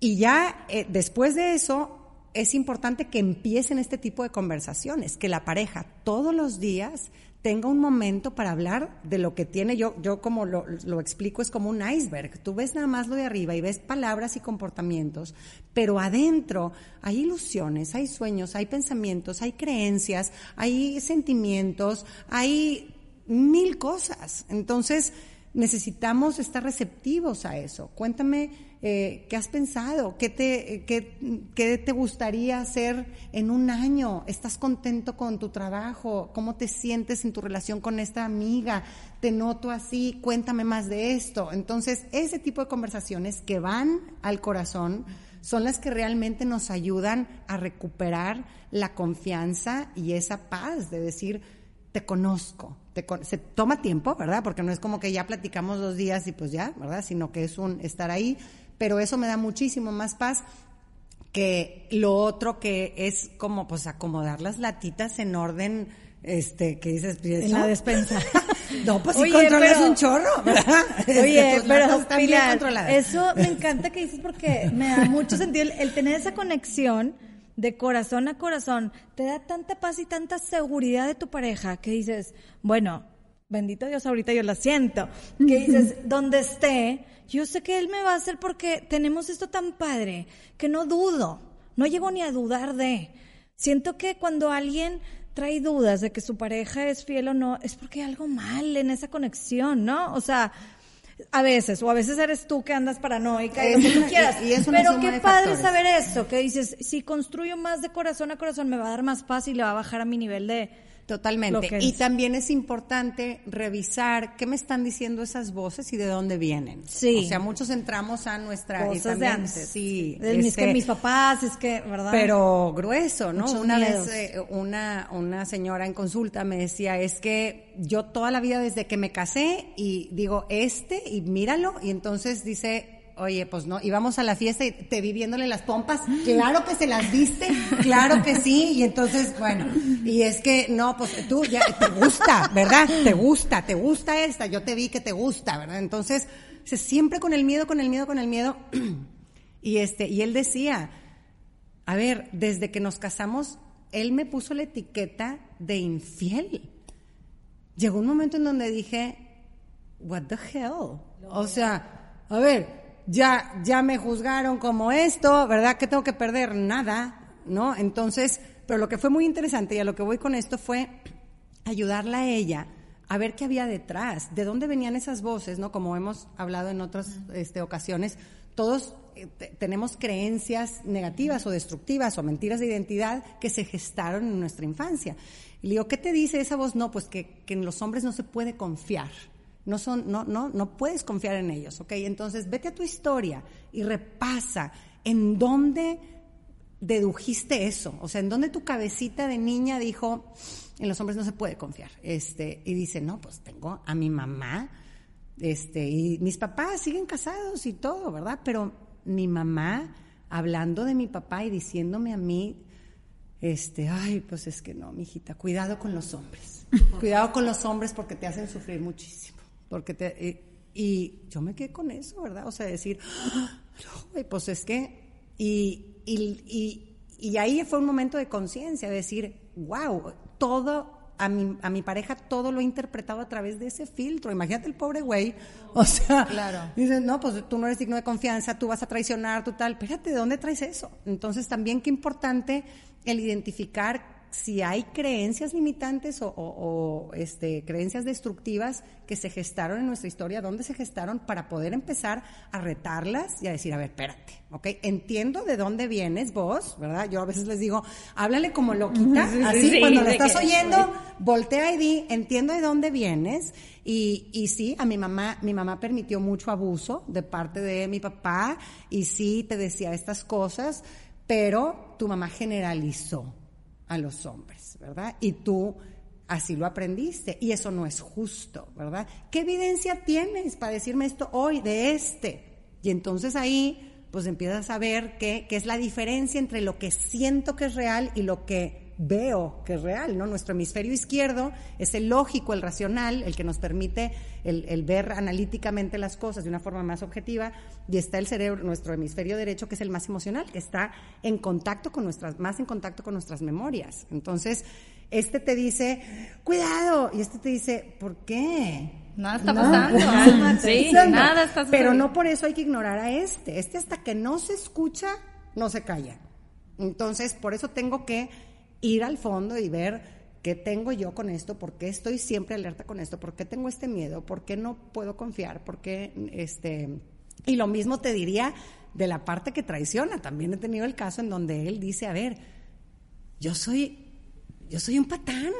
Y ya eh, después de eso, es importante que empiecen este tipo de conversaciones, que la pareja todos los días tenga un momento para hablar de lo que tiene. Yo, yo como lo, lo, explico, es como un iceberg. Tú ves nada más lo de arriba y ves palabras y comportamientos, pero adentro hay ilusiones, hay sueños, hay pensamientos, hay creencias, hay sentimientos, hay mil cosas. Entonces, necesitamos estar receptivos a eso. Cuéntame eh, qué has pensado, qué te, qué, qué te gustaría hacer en un año, estás contento con tu trabajo, cómo te sientes en tu relación con esta amiga, te noto así, cuéntame más de esto. Entonces, ese tipo de conversaciones que van al corazón son las que realmente nos ayudan a recuperar la confianza y esa paz de decir, te conozco, te con se toma tiempo, ¿verdad? Porque no es como que ya platicamos dos días y pues ya, ¿verdad? Sino que es un estar ahí, pero eso me da muchísimo más paz que lo otro que es como pues acomodar las latitas en orden este que dices en la despensa. <laughs> No pues si controlas pero, un chorro ¿verdad? <laughs> oye este, pero Pilar, eso me encanta que dices porque me da mucho sentido el, el tener esa conexión de corazón a corazón, te da tanta paz y tanta seguridad de tu pareja que dices, bueno, bendito Dios, ahorita yo la siento, que dices, <laughs> donde esté, yo sé que Él me va a hacer porque tenemos esto tan padre que no dudo, no llego ni a dudar de. Siento que cuando alguien trae dudas de que su pareja es fiel o no, es porque hay algo mal en esa conexión, ¿no? O sea, a veces, o a veces eres tú que andas paranoica y lo que tú quieras. Pero qué padre saber eso, que dices, si construyo más de corazón a corazón, me va a dar más paz y le va a bajar a mi nivel de, Totalmente. Y también es importante revisar qué me están diciendo esas voces y de dónde vienen. Sí. O sea, muchos entramos a nuestra... Cosas de antes. Sí. es que este, mis papás, es que, ¿verdad? Pero grueso, ¿no? una vez eh, una, una señora en consulta me decía, es que yo toda la vida desde que me casé y digo, este, y míralo, y entonces dice, Oye, pues no, íbamos a la fiesta y te vi viéndole las pompas. Claro que se las diste, claro que sí. Y entonces, bueno, y es que no, pues tú ya te gusta, ¿verdad? Te gusta, te gusta esta. Yo te vi que te gusta, ¿verdad? Entonces, siempre con el miedo, con el miedo, con el miedo. Y este, y él decía, a ver, desde que nos casamos, él me puso la etiqueta de infiel. Llegó un momento en donde dije, what the hell? O sea, a ver, ya, ya me juzgaron como esto, ¿verdad? ¿Qué tengo que perder? Nada, ¿no? Entonces, pero lo que fue muy interesante y a lo que voy con esto fue ayudarla a ella a ver qué había detrás, de dónde venían esas voces, ¿no? Como hemos hablado en otras este, ocasiones, todos eh, tenemos creencias negativas o destructivas o mentiras de identidad que se gestaron en nuestra infancia. Y le digo, ¿qué te dice esa voz? No, pues que, que en los hombres no se puede confiar. No son, no, no, no puedes confiar en ellos, ¿ok? Entonces vete a tu historia y repasa en dónde dedujiste eso, o sea, en dónde tu cabecita de niña dijo, en los hombres no se puede confiar, este, y dice, no, pues tengo a mi mamá, este, y mis papás siguen casados y todo, ¿verdad? Pero mi mamá hablando de mi papá y diciéndome a mí, este, ay, pues es que no, mijita, cuidado con los hombres, cuidado con los hombres porque te hacen sufrir muchísimo. Porque te, y, yo me quedé con eso, ¿verdad? O sea, decir, pues es que, y, y, y, ahí fue un momento de conciencia, decir, wow, todo, a mi, a mi pareja todo lo he interpretado a través de ese filtro. Imagínate el pobre güey. O sea, claro. dices, no, pues tú no eres digno de confianza, tú vas a traicionar, tú tal. Espérate, ¿de dónde traes eso? Entonces también qué importante el identificar si hay creencias limitantes o, este, creencias destructivas que se gestaron en nuestra historia, ¿dónde se gestaron para poder empezar a retarlas y a decir, a ver, espérate, ¿ok? Entiendo de dónde vienes vos, ¿verdad? Yo a veces les digo, háblale como loquita, <laughs> así cuando lo estás oyendo, voltea y di, entiendo de dónde vienes. Y, y sí, a mi mamá, mi mamá permitió mucho abuso de parte de mi papá y sí te decía estas cosas, pero tu mamá generalizó a los hombres, ¿verdad? Y tú así lo aprendiste y eso no es justo, ¿verdad? ¿Qué evidencia tienes para decirme esto hoy de este? Y entonces ahí pues empiezas a ver qué, qué es la diferencia entre lo que siento que es real y lo que veo que es real, ¿no? Nuestro hemisferio izquierdo es el lógico, el racional, el que nos permite el, ver analíticamente las cosas de una forma más objetiva, y está el cerebro, nuestro hemisferio derecho, que es el más emocional, que está en contacto con nuestras, más en contacto con nuestras memorias. Entonces, este te dice, cuidado, y este te dice, ¿por qué? Nada está pasando. nada, sí, nada está Pero no por eso hay que ignorar a este. Este hasta que no se escucha, no se calla. Entonces, por eso tengo que ir al fondo y ver qué tengo yo con esto, por qué estoy siempre alerta con esto, por qué tengo este miedo, por qué no puedo confiar, por qué este y lo mismo te diría de la parte que traiciona. También he tenido el caso en donde él dice, a ver, yo soy yo soy un patán.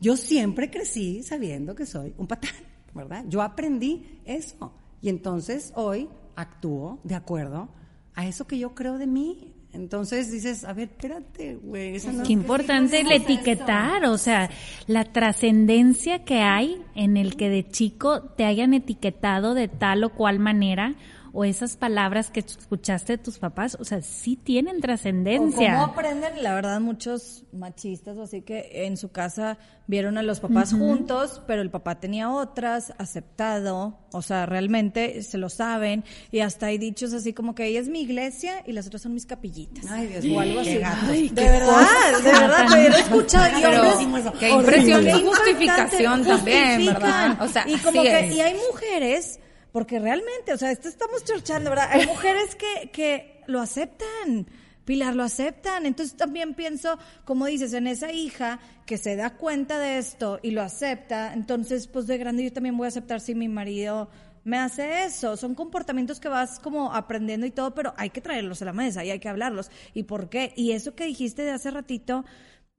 Yo siempre crecí sabiendo que soy un patán, ¿verdad? Yo aprendí eso y entonces hoy actúo de acuerdo a eso que yo creo de mí. Entonces dices, a ver, espérate, güey. Qué importante el etiquetar, o sea, la trascendencia que hay en el que de chico te hayan etiquetado de tal o cual manera o esas palabras que escuchaste de tus papás, o sea, sí tienen trascendencia. ¿Cómo aprenden? La verdad, muchos machistas, así que en su casa vieron a los papás juntos, pero el papá tenía otras, aceptado, o sea, realmente se lo saben, y hasta hay dichos así como que ella es mi iglesia y las otras son mis capillitas. Ay, Dios O algo así. de verdad, de verdad, te he <laughs> escuchado. Pero, qué impresión y justificación también, ¿verdad? O sea, y como que, y hay mujeres porque realmente, o sea, esto estamos chorchando, ¿verdad? Hay mujeres que, que lo aceptan. Pilar, lo aceptan. Entonces también pienso, como dices, en esa hija que se da cuenta de esto y lo acepta, entonces pues de grande yo también voy a aceptar si mi marido me hace eso. Son comportamientos que vas como aprendiendo y todo, pero hay que traerlos a la mesa y hay que hablarlos. ¿Y por qué? Y eso que dijiste de hace ratito,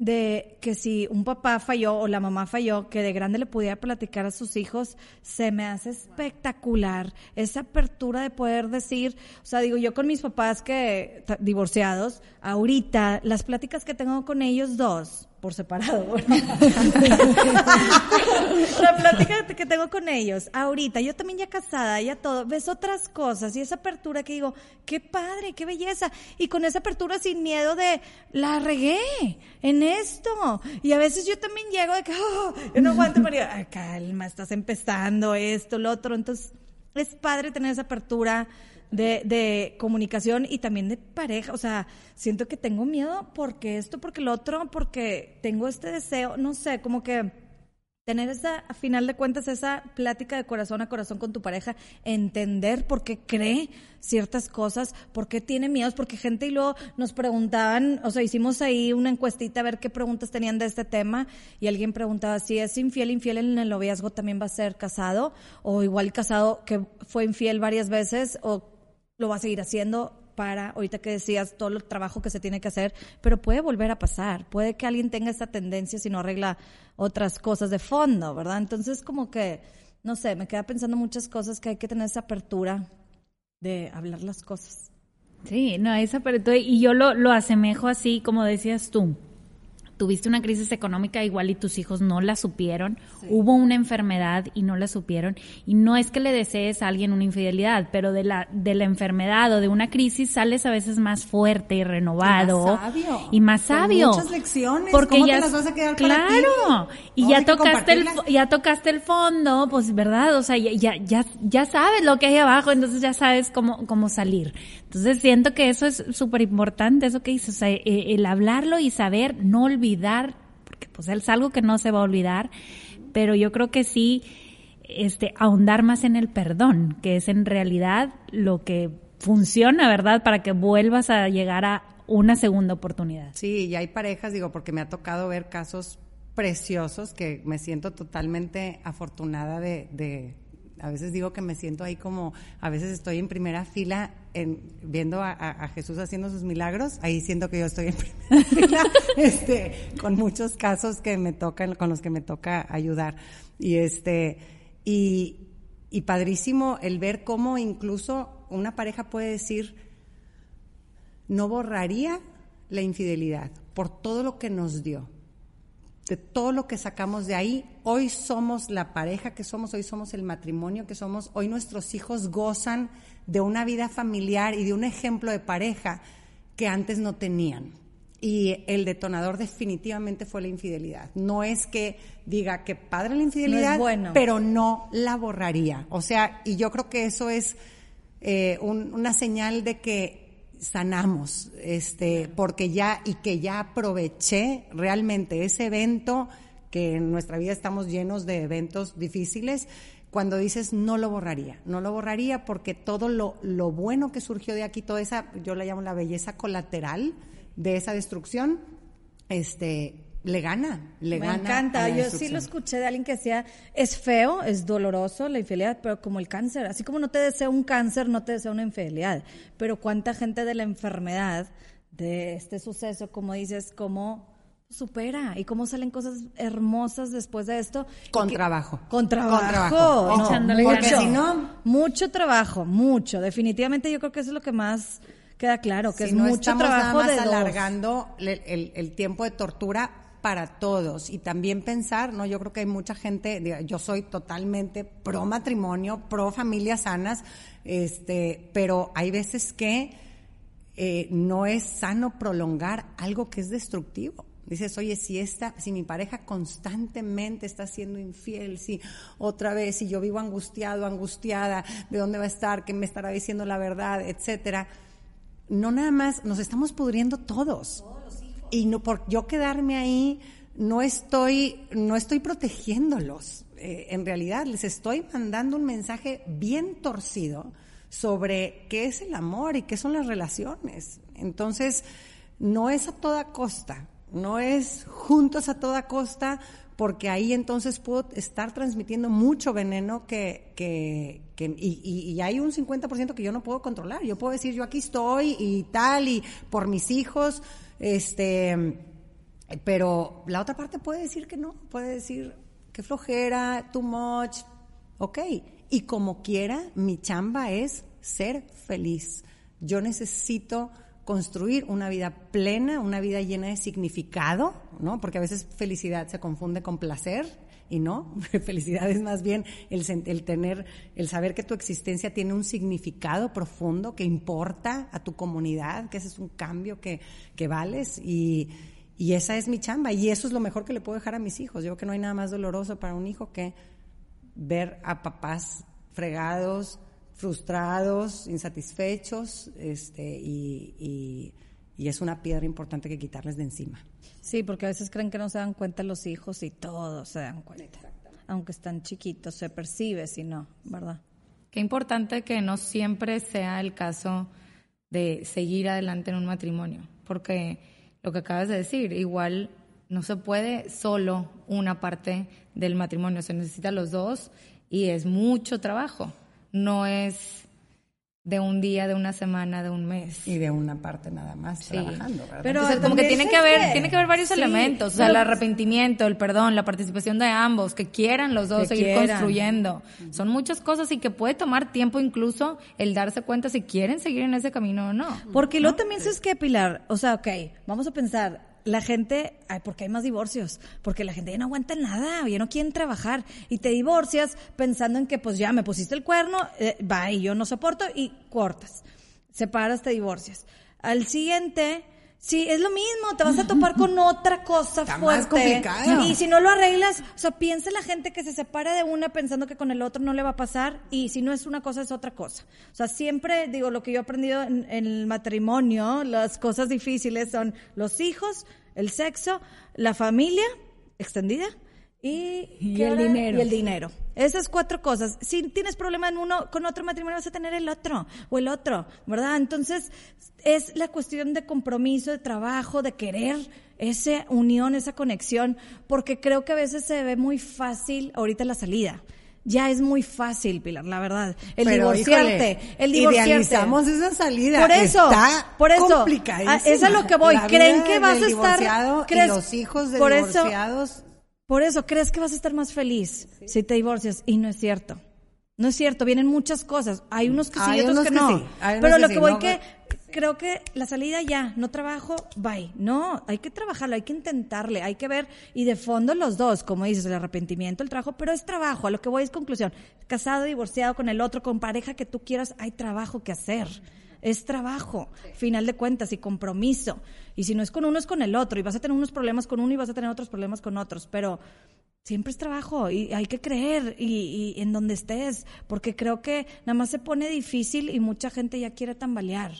de que si un papá falló o la mamá falló, que de grande le pudiera platicar a sus hijos, se me hace espectacular esa apertura de poder decir, o sea, digo yo con mis papás que divorciados, ahorita las pláticas que tengo con ellos dos, por separado. <laughs> la plática que tengo con ellos, ahorita, yo también ya casada, ya todo, ves otras cosas y esa apertura que digo, qué padre, qué belleza. Y con esa apertura sin miedo de, la regué en esto. Y a veces yo también llego de que, oh, yo no aguanto, pero Ay, calma, estás empezando esto, lo otro. Entonces, es padre tener esa apertura de, de comunicación y también de pareja. O sea, siento que tengo miedo porque esto, porque lo otro, porque tengo este deseo, no sé, como que tener esa, a final de cuentas, esa plática de corazón a corazón con tu pareja, entender por qué cree ciertas cosas, por qué tiene miedos, porque gente y luego nos preguntaban, o sea, hicimos ahí una encuestita a ver qué preguntas tenían de este tema y alguien preguntaba si es infiel, infiel en el noviazgo también va a ser casado o igual casado que fue infiel varias veces o lo va a seguir haciendo para, ahorita que decías, todo el trabajo que se tiene que hacer, pero puede volver a pasar, puede que alguien tenga esta tendencia si no arregla otras cosas de fondo, ¿verdad? Entonces como que, no sé, me queda pensando muchas cosas que hay que tener esa apertura de hablar las cosas. Sí, no, esa apertura, y yo lo, lo asemejo así, como decías tú, tuviste una crisis económica igual y tus hijos no la supieron, hubo una enfermedad y no la supieron, y no es que le desees a alguien una infidelidad, pero de la, de la enfermedad o de una crisis sales a veces más fuerte y renovado. Y más sabio. Y más sabio. muchas lecciones. Porque ¿Cómo ya, te las vas a quedar claro, y ya tocaste el, ya tocaste el fondo, pues verdad, o sea, ya, ya, ya sabes lo que hay abajo, entonces ya sabes cómo, cómo salir. Entonces siento que eso es súper importante, eso que dices, o sea, eh, el hablarlo y saber no olvidar, porque pues es algo que no se va a olvidar, pero yo creo que sí, este, ahondar más en el perdón, que es en realidad lo que funciona, ¿verdad? Para que vuelvas a llegar a una segunda oportunidad. Sí, y hay parejas, digo, porque me ha tocado ver casos preciosos que me siento totalmente afortunada de, de a veces digo que me siento ahí como, a veces estoy en primera fila en, viendo a, Jesús haciendo sus milagros, ahí siento que yo estoy en <laughs> primera fila, este, con muchos casos que me tocan, con los que me toca ayudar. Y este, y padrísimo el ver cómo incluso una pareja puede decir, no borraría la infidelidad por todo lo que nos dio de todo lo que sacamos de ahí. Hoy somos la pareja que somos, hoy somos el matrimonio que somos, hoy nuestros hijos gozan de una vida familiar y de un ejemplo de pareja que antes no tenían. Y el detonador definitivamente fue la infidelidad. No es que diga que padre la infidelidad, pero no la borraría. O sea, y yo creo que eso es eh, una señal de que sanamos, este, porque ya, y que ya aproveché realmente ese evento, que en nuestra vida estamos llenos de eventos difíciles, cuando dices no lo borraría, no lo borraría porque todo lo, lo bueno que surgió de aquí, toda esa, yo la llamo la belleza colateral de esa destrucción, este, le gana, le Me gana. Me encanta, yo sí lo escuché de alguien que decía, es feo, es doloroso la infidelidad, pero como el cáncer, así como no te desea un cáncer, no te desea una infidelidad, pero cuánta gente de la enfermedad, de este suceso, como dices, cómo supera y cómo salen cosas hermosas después de esto. Con trabajo. Con trabajo. mucho, si no... Mucho trabajo, mucho. Definitivamente yo creo que eso es lo que más queda claro, que es mucho trabajo de alargando el, el, tiempo de tortura para todos y también pensar, ¿no? Yo creo que hay mucha gente, yo soy totalmente pro matrimonio, pro familias sanas, este, pero hay veces que eh, no es sano prolongar algo que es destructivo. Dices, oye, si esta, si mi pareja constantemente está siendo infiel, si otra vez, si yo vivo angustiado, angustiada, ¿de dónde va a estar? ¿Qué me estará diciendo la verdad? Etcétera. No nada más, nos estamos pudriendo todos y no por yo quedarme ahí no estoy no estoy protegiéndolos. Eh, en realidad les estoy mandando un mensaje bien torcido sobre qué es el amor y qué son las relaciones. Entonces, no es a toda costa, no es juntos a toda costa, porque ahí entonces puedo estar transmitiendo mucho veneno que, que, y, hay un 50% que yo no puedo controlar. Yo puedo decir, yo aquí estoy y tal, y por mis hijos, este, pero la otra parte puede decir que no, puede decir que flojera, too much, ok. Y como quiera, mi chamba es ser feliz. Yo necesito construir una vida plena, una vida llena de significado, ¿no? Porque a veces felicidad se confunde con placer y no, <laughs> felicidad es más bien el, el, tener, el saber que tu existencia tiene un significado profundo que importa a tu comunidad, que ese es un cambio que, que vales y, y esa es mi chamba y eso es lo mejor que le puedo dejar a mis hijos. Yo creo que no hay nada más doloroso para un hijo que ver a papás fregados, frustrados, insatisfechos, este, y, es una piedra importante que quitarles de encima. Sí, porque a veces creen que no se dan cuenta los hijos y todos se dan cuenta. Aunque están chiquitos, se percibe si no, ¿verdad? Qué importante que no siempre sea el caso de seguir adelante en un matrimonio, porque lo que acabas de decir, igual no se puede solo una parte del matrimonio, se necesita los dos y es mucho trabajo no es de un día, de una semana, de un mes. Y de una parte nada más trabajando, ¿verdad? Pero como que tiene que haber, tiene que haber varios elementos, o sea, el arrepentimiento, el perdón, la participación de ambos, que quieran los dos seguir construyendo. Son muchas cosas y que puede tomar tiempo incluso el darse cuenta si quieren seguir en ese camino o no. Porque luego también es que, Pilar, o sea, ok, vamos a pensar, la gente, ay, porque hay más divorcios, porque la gente ya no aguanta nada, ya no quieren trabajar y te divorcias pensando en que pues ya me pusiste el cuerno, eh, va y yo no soporto y cortas, separas, te divorcias. Al siguiente, sí, es lo mismo, te vas a topar con otra cosa fuerte. Y si no lo arreglas, o sea, piensa la gente que se separa de una pensando que con el otro no le va a pasar y si no es una cosa es otra cosa. O sea, siempre digo, lo que yo he aprendido en, el matrimonio, las cosas difíciles son los hijos, el sexo, la familia extendida y, el dinero. Y el dinero. Esas cuatro cosas. Si tienes problema en uno, con otro matrimonio vas a tener el otro o el otro, ¿verdad? Entonces, es la cuestión de compromiso, de trabajo, de querer esa unión, esa conexión, porque creo que a veces se ve muy fácil ahorita la salida ya es muy fácil, Pilar, la verdad. El divorciarte, el divorciarte. Idealizamos esa salida. Por eso, Está por eso, es a lo que voy. ¿Creen que vas a estar ¿crees, los hijos de por divorciados? Por eso, ¿crees que vas a estar más feliz si te divorcias? Y no es cierto. No es cierto, vienen muchas cosas. Hay unos que sí y otros que, no. Pero lo que, voy que creo que la salida ya, no trabajo, bye. No, hay que trabajarlo, hay que intentarle, hay que ver y de fondo los dos, como dices, el arrepentimiento, el trabajo, pero es trabajo, a lo que voy es conclusión. Casado, divorciado con el otro, con pareja que tú quieras, hay trabajo que hacer es trabajo, final de cuentas, y compromiso. Y si no es con uno, es con el otro. Y vas a tener unos problemas con uno y vas a tener otros problemas con otros. Pero siempre es trabajo y hay que creer y, y en donde estés, porque creo que nada más se pone difícil y mucha gente ya quiere tambalear.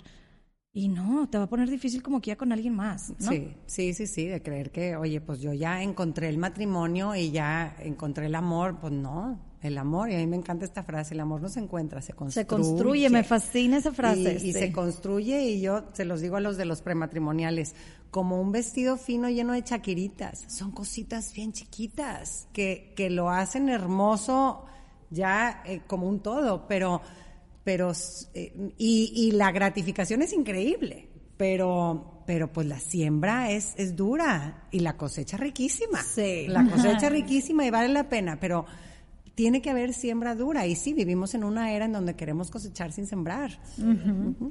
Y no, te va a poner difícil como que ya con alguien más, ¿no? Sí, sí, sí, sí, de creer que, oye, pues yo ya encontré el matrimonio y ya encontré el amor, pues no, el amor, y a mí me encanta esta frase, el amor no se encuentra, se construye. Se construye, me fascina esa frase. Y, se construye, y yo se los digo a los de los prematrimoniales, como un vestido fino lleno de chaquiritas, son cositas bien chiquitas, que, que lo hacen hermoso ya eh, como un todo, pero pero eh, y, y, la gratificación es increíble, pero pero pues la siembra es es dura y la cosecha riquísima. Sí. La cosecha <laughs> riquísima y vale la pena, pero tiene que haber siembra dura. Y sí vivimos en una era en donde queremos cosechar sin sembrar.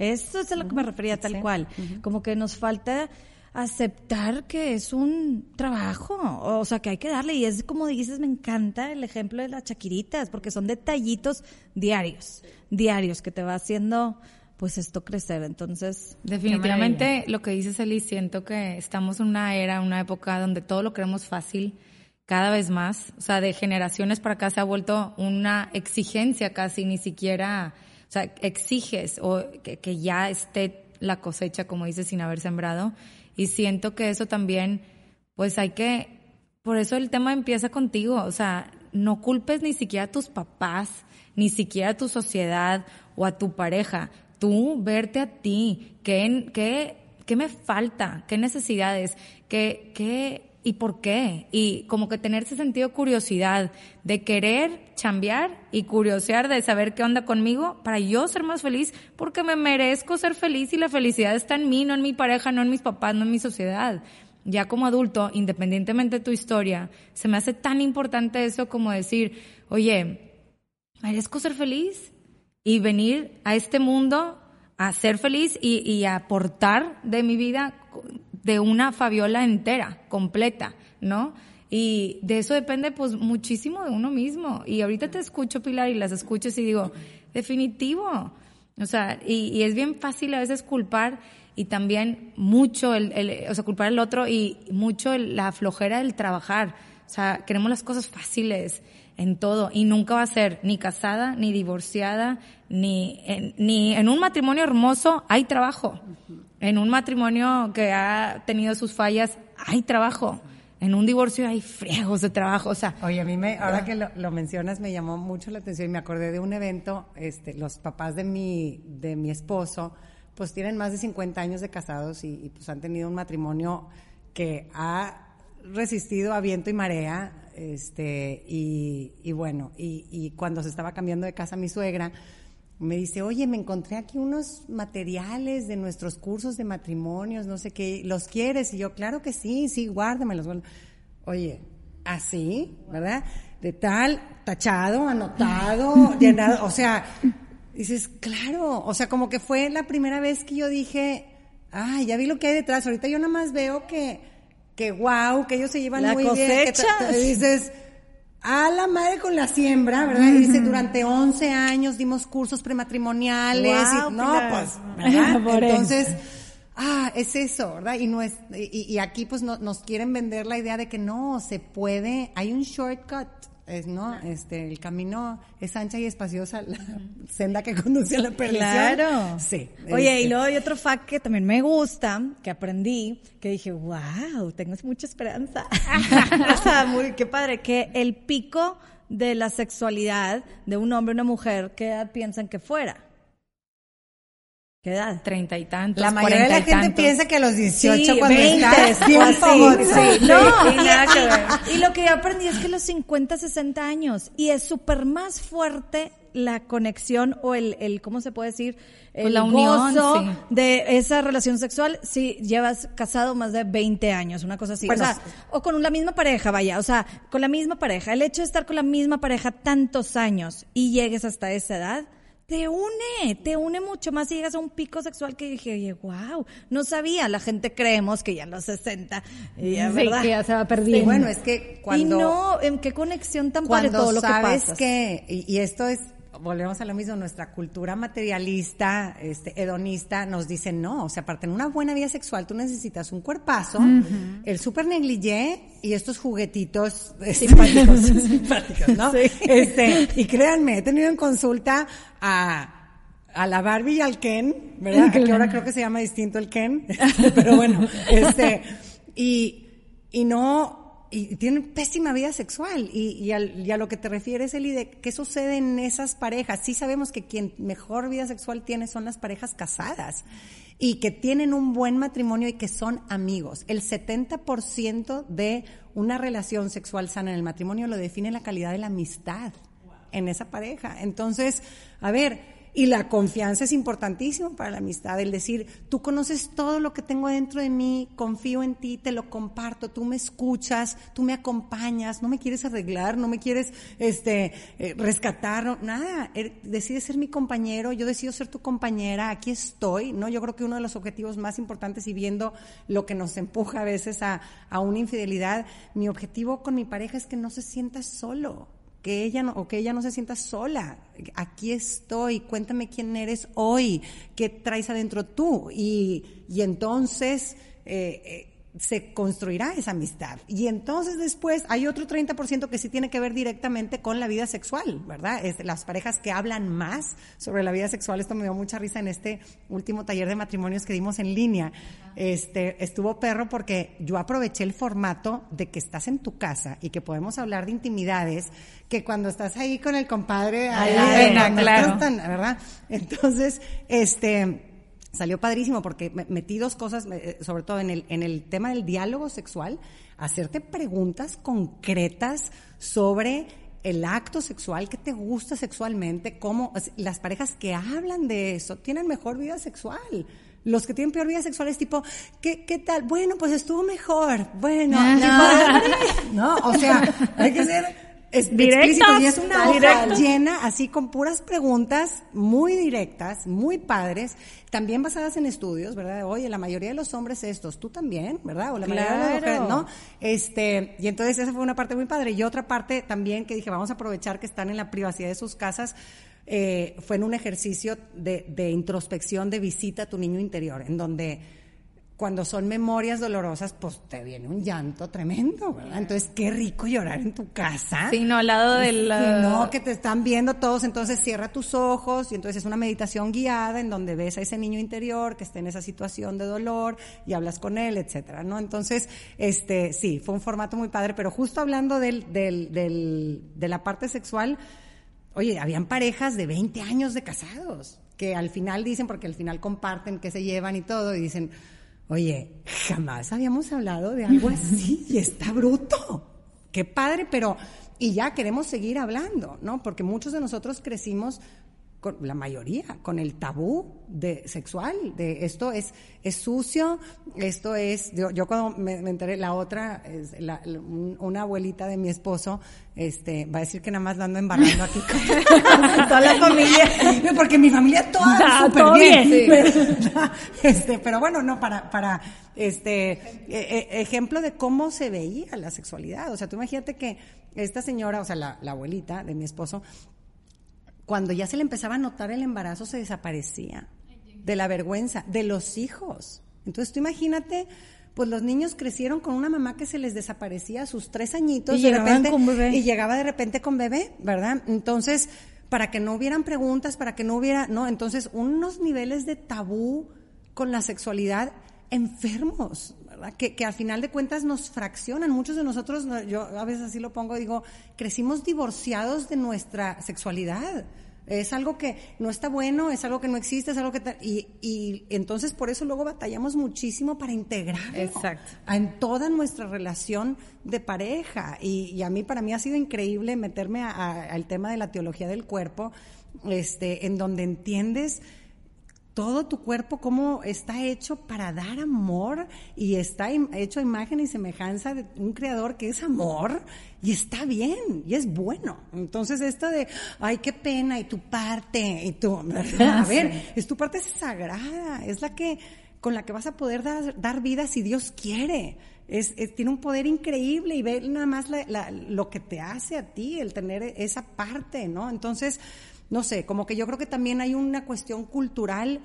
Eso es a lo que me refería tal cual, como que nos falta aceptar que es un trabajo, o sea, que hay que darle. Y es como dices, me encanta el ejemplo de las chaquiritas, porque son detallitos diarios, diarios, que te va haciendo pues esto crecer. Entonces, definitivamente lo que dices, Eli, siento que estamos en una era, una época donde todo lo queremos fácil cada vez más. O sea, de generaciones para acá se ha vuelto una exigencia casi, ni siquiera, o sea, exiges o que, ya esté la cosecha, como dices, sin haber sembrado. Y siento que eso también, pues hay que, por eso el tema empieza contigo, o sea, no culpes ni siquiera a tus papás, ni siquiera a tu sociedad o a tu pareja. Tú verte a ti, ¿qué, qué, qué me falta? ¿Qué necesidades? ¿Qué, qué, y por qué. Y como que tener ese sentido de curiosidad, de querer chambear y curiosear de saber qué onda conmigo para yo ser más feliz, porque me merezco ser feliz y la felicidad está en mí, no en mi pareja, no en mis papás, no en mi sociedad. Ya como adulto, independientemente de tu historia, se me hace tan importante eso como decir, oye, merezco ser feliz y venir a este mundo a ser feliz y, y a aportar de mi vida de una Fabiola entera, completa, ¿no? Y de eso depende pues muchísimo de uno mismo. Y ahorita te escucho, Pilar, y las escuchas y digo, definitivo. O sea, y, es bien fácil a veces culpar y también mucho el, o sea, culpar al otro y mucho la flojera del trabajar. O sea, queremos las cosas fáciles en todo y nunca va a ser ni casada, ni divorciada, ni en, ni en un matrimonio hermoso hay trabajo. En un matrimonio que ha tenido sus fallas, hay trabajo. En un divorcio hay friegos de trabajo, o sea. Oye, a mí me, ahora que lo, mencionas, me llamó mucho la atención y me acordé de un evento, este, los papás de mi, de mi esposo, pues tienen más de 50 años de casados y, pues han tenido un matrimonio que ha resistido a viento y marea, este, y, y bueno, y, y cuando se estaba cambiando de casa mi suegra, me dice, oye, me encontré aquí unos materiales de nuestros cursos de matrimonios, no sé qué, ¿los quieres? Y yo, claro que sí, sí, guárdamelos. Oye, así, ¿verdad? De tal, tachado, anotado, <laughs> llenado, o sea, dices, claro, o sea, como que fue la primera vez que yo dije, ay, ya vi lo que hay detrás, ahorita yo nada más veo que, que wow, que ellos se llevan muy bien. Que dices, a la madre con la siembra, ¿verdad? dice, durante 11 años dimos cursos prematrimoniales. y, no, pues, <laughs> ¿verdad? Entonces, ah, es eso, ¿verdad? Y, no es, y, aquí pues no, nos quieren vender la idea de que no, se puede, hay un shortcut es, ¿no? Este, el camino es ancha y espaciosa, la senda que conduce a la perdición. Claro. Sí. Oye, y este. luego hay otro fact que también me gusta, que aprendí, que dije, wow, tengo mucha esperanza. <laughs> o sea, muy, qué padre, que el pico de la sexualidad de un hombre o una mujer, ¿qué edad piensan que fuera? ¿Qué edad? Treinta y tantos. La mayoría de la gente piensa que a los 18 cuando 20, está sí, sí, no, y, nada que ver. y lo que yo aprendí es que los 50, 60 años y es súper más fuerte la conexión o el, el ¿cómo se puede decir? El la unión, gozo de esa relación sexual si llevas casado más de 20 años, una cosa así. o sea, o con la misma pareja, vaya, o sea, con la misma pareja. El hecho de estar con la misma pareja tantos años y llegues hasta esa edad, te une, te une mucho más y llegas a un pico sexual que dije, oye, wow, no sabía, la gente creemos que ya a los 60, y ya, que ya se va perdiendo. bueno, es que cuando... Y no, en qué conexión tan padre todo lo que pasa. que, y esto es volvemos a lo mismo, nuestra cultura materialista, este, hedonista, nos dice no, o sea, para tener una buena vida sexual tú necesitas un cuerpazo, el super negligé y estos juguetitos <laughs> simpáticos, <laughs> simpáticos ¿no? Este, y créanme, he tenido en consulta a a la Barbie y al Ken, ¿verdad? Que ahora creo que se llama distinto el Ken, <laughs> pero bueno, este, y, y no, y tienen pésima vida sexual. Y, y, a lo que te refieres, Eli, de qué sucede en esas parejas. Sí sabemos que quien mejor vida sexual tiene son las parejas casadas y que tienen un buen matrimonio y que son amigos. El 70% de una relación sexual sana en el matrimonio lo define la calidad de la amistad en esa pareja. Entonces, a ver, y la confianza es importantísima para la amistad, el decir, tú conoces todo lo que tengo dentro de mí, confío en ti, te lo comparto, tú me escuchas, tú me acompañas, no me quieres arreglar, no me quieres este eh, rescatar, nada, er, decides ser mi compañero, yo decido ser tu compañera, aquí estoy, ¿no? Yo creo que uno de los objetivos más importantes y viendo lo que nos empuja a veces a, a una infidelidad, mi objetivo con mi pareja es que no se sienta solo que ella no, o que ella no se sienta sola. Aquí estoy, cuéntame quién eres hoy, qué traes adentro tú. Y, y entonces, eh, eh, se construirá esa amistad. Y entonces después hay otro 30% que sí tiene que ver directamente con la vida sexual, ¿verdad? Es las parejas que hablan más sobre la vida sexual. Esto me dio mucha risa en este último taller de matrimonios que dimos en línea. Este, estuvo perro porque yo aproveché el formato de que estás en tu casa y que podemos hablar de intimidades que cuando estás ahí con el compadre, ahí, claro. ¿verdad? Entonces, este, salió padrísimo porque metí dos cosas, eh, sobre todo en el, en el tema del diálogo sexual, hacerte preguntas concretas sobre el acto sexual, qué te gusta sexualmente, cómo las parejas que hablan de eso tienen mejor vida sexual. Los que tienen peor vida sexual es tipo, ¿qué, qué tal? Bueno, pues estuvo mejor. Bueno, no, o sea, hay que ser es y es una hoja llena así con puras preguntas muy directas, muy padres, también basadas en estudios, ¿verdad? Oye, la mayoría de los hombres estos, tú también, ¿verdad? O la mayoría de las mujeres, ¿no? Este, y entonces esa fue una parte muy padre. Y otra parte también que dije, vamos a aprovechar que están en la privacidad de sus casas, eh, fue en un ejercicio de, de introspección, de visita a tu niño interior, en donde cuando son memorias dolorosas, pues te viene un llanto tremendo, ¿verdad? Entonces, qué rico llorar en tu casa. Sí, no, al lado del... no, que te están viendo todos, entonces cierra tus ojos y entonces es una meditación guiada en donde ves a ese niño interior que está en esa situación de dolor y hablas con él, etcétera, ¿no? Entonces, este, sí, fue un formato muy padre, pero justo hablando del, del, del, de la parte sexual, oye, habían parejas de 20 años de casados que al final dicen, porque al final comparten que se llevan y todo, y dicen Oye, jamás habíamos hablado de algo así y está bruto. Qué padre, pero y ya queremos seguir hablando, ¿no? Porque muchos de nosotros crecimos con la mayoría, con el tabú de sexual, de esto es, es sucio, esto es, yo, yo cuando me, enteré, la otra, es la, una abuelita de mi esposo, este, va a decir que nada más la ando embarrando aquí. Con, <laughs> toda la familia, <laughs> porque mi familia toda ah, súper bien, <laughs> este, pero bueno, no, para, para, este, e, e, ejemplo de cómo se veía la sexualidad, o sea, tú imagínate que esta señora, o sea, la, la abuelita de mi esposo, cuando ya se le empezaba a notar el embarazo se desaparecía de la vergüenza, de los hijos. Entonces tú imagínate, pues los niños crecieron con una mamá que se les desaparecía a sus tres añitos y de repente con bebé. y llegaba de repente con bebé, ¿verdad? Entonces, para que no hubieran preguntas, para que no hubiera, no, entonces unos niveles de tabú con la sexualidad enfermos, ¿verdad? Que, que al final de cuentas nos fraccionan. Muchos de nosotros, yo a veces así lo pongo, digo, crecimos divorciados de nuestra sexualidad. Es algo que no está bueno, es algo que no existe, es algo que... Y, y entonces por eso luego batallamos muchísimo para integrar en toda nuestra relación de pareja. Y, a mí, para mí ha sido increíble meterme al tema de la teología del cuerpo, este, en donde entiendes todo tu cuerpo cómo está hecho para dar amor y está hecho a imagen y semejanza de un creador que es amor y está bien y es bueno. Entonces esto de, ay, qué pena y tu parte y tu, a <laughs> ver, es tu parte sagrada, es la que con la que vas a poder dar, dar vida si Dios quiere. Es, tiene un poder increíble y ver nada más lo que te hace a ti, el tener esa parte, ¿no? Entonces, no sé, como que yo creo que también hay una cuestión cultural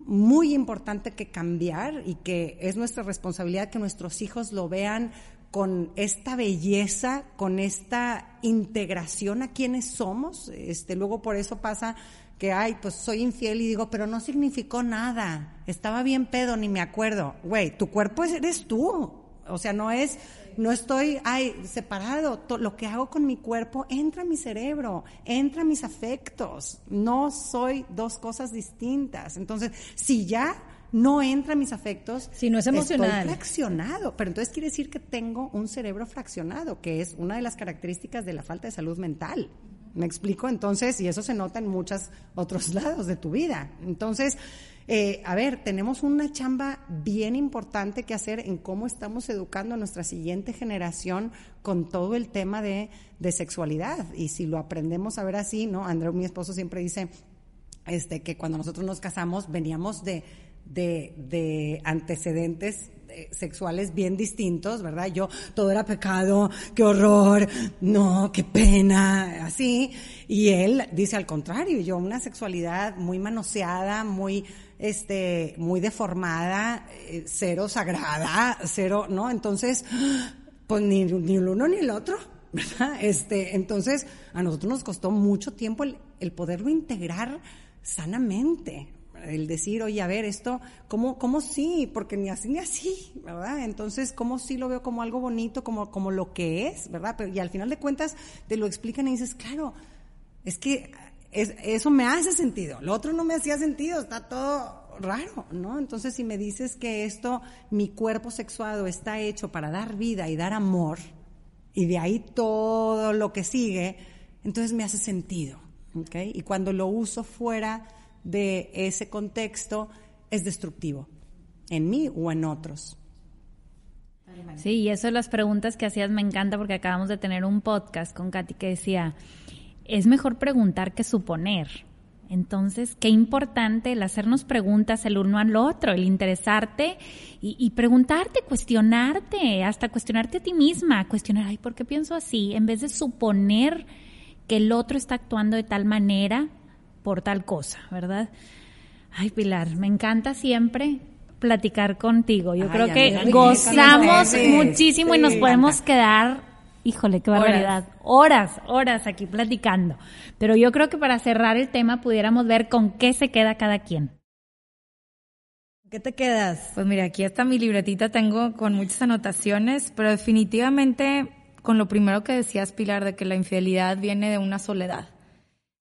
muy importante que cambiar y que es nuestra responsabilidad que nuestros hijos lo vean con esta belleza, con esta integración a quienes somos. Este, luego por eso pasa que, ay, pues soy infiel y digo, pero no significó nada. Estaba bien pedo, ni me acuerdo. Güey, tu cuerpo eres tú. O sea, no es no estoy ay, separado. lo que hago con mi cuerpo entra a mi cerebro, entra a mis afectos. No soy dos cosas distintas. Entonces, si ya no entra a mis afectos, si no es emocional. Estoy fraccionado, pero entonces quiere decir que tengo un cerebro fraccionado, que es una de las características de la falta de salud mental. ¿Me explico? Entonces, y eso se nota en muchos otros <laughs> lados de tu vida. Entonces, eh, a ver, tenemos una chamba bien importante que hacer en cómo estamos educando a nuestra siguiente generación con todo el tema de, sexualidad. Y si lo aprendemos a ver así, ¿no? Andreu, mi esposo, siempre dice este, que cuando nosotros nos casamos veníamos de, de, de antecedentes eh, sexuales bien distintos, ¿verdad? Yo, todo era pecado, qué horror, no, qué pena, así. Y él dice al contrario, yo una sexualidad muy manoseada, muy, este, muy deformada, eh, cero sagrada, cero, ¿no? Entonces, pues ni, ni el uno ni el otro, <laughs> ¿verdad? Este, entonces, a nosotros nos costó mucho tiempo el, el poderlo integrar sanamente, el decir, oye, a ver, esto, ¿cómo, cómo sí? Porque ni así ni así, ¿verdad? Entonces, ¿cómo sí lo veo como algo bonito, como, como lo que es, ¿verdad? Pero, y al final de cuentas te lo explican y dices, claro, es que es, eso me hace sentido, lo otro no me hacía sentido, está todo raro, ¿no? Entonces, si me dices que esto, mi cuerpo sexuado está hecho para dar vida y dar amor, y de ahí todo lo que sigue, entonces me hace sentido, ¿ok? Y cuando lo uso fuera de ese contexto es destructivo, en mí o en otros. Sí, y eso de las preguntas que hacías me encanta porque acabamos de tener un podcast con Katy que decía, es mejor preguntar que suponer. Entonces, qué importante el hacernos preguntas el uno al otro, el interesarte y, y, preguntarte, cuestionarte, hasta cuestionarte a ti misma, cuestionar, ay, ¿por qué pienso así? En vez de suponer que el otro está actuando de tal manera por tal cosa, ¿verdad? Ay, Pilar, me encanta siempre platicar contigo. Yo Ay, creo que mí gozamos sí, muchísimo y nos podemos quedar, híjole, qué barbaridad, horas, horas aquí platicando. Pero yo creo que para cerrar el tema pudiéramos ver con qué se queda cada quien. ¿Qué te quedas? Pues mira, aquí está mi libretita, tengo con muchas anotaciones, pero definitivamente con lo primero que decías, Pilar, de que la infidelidad viene de una soledad.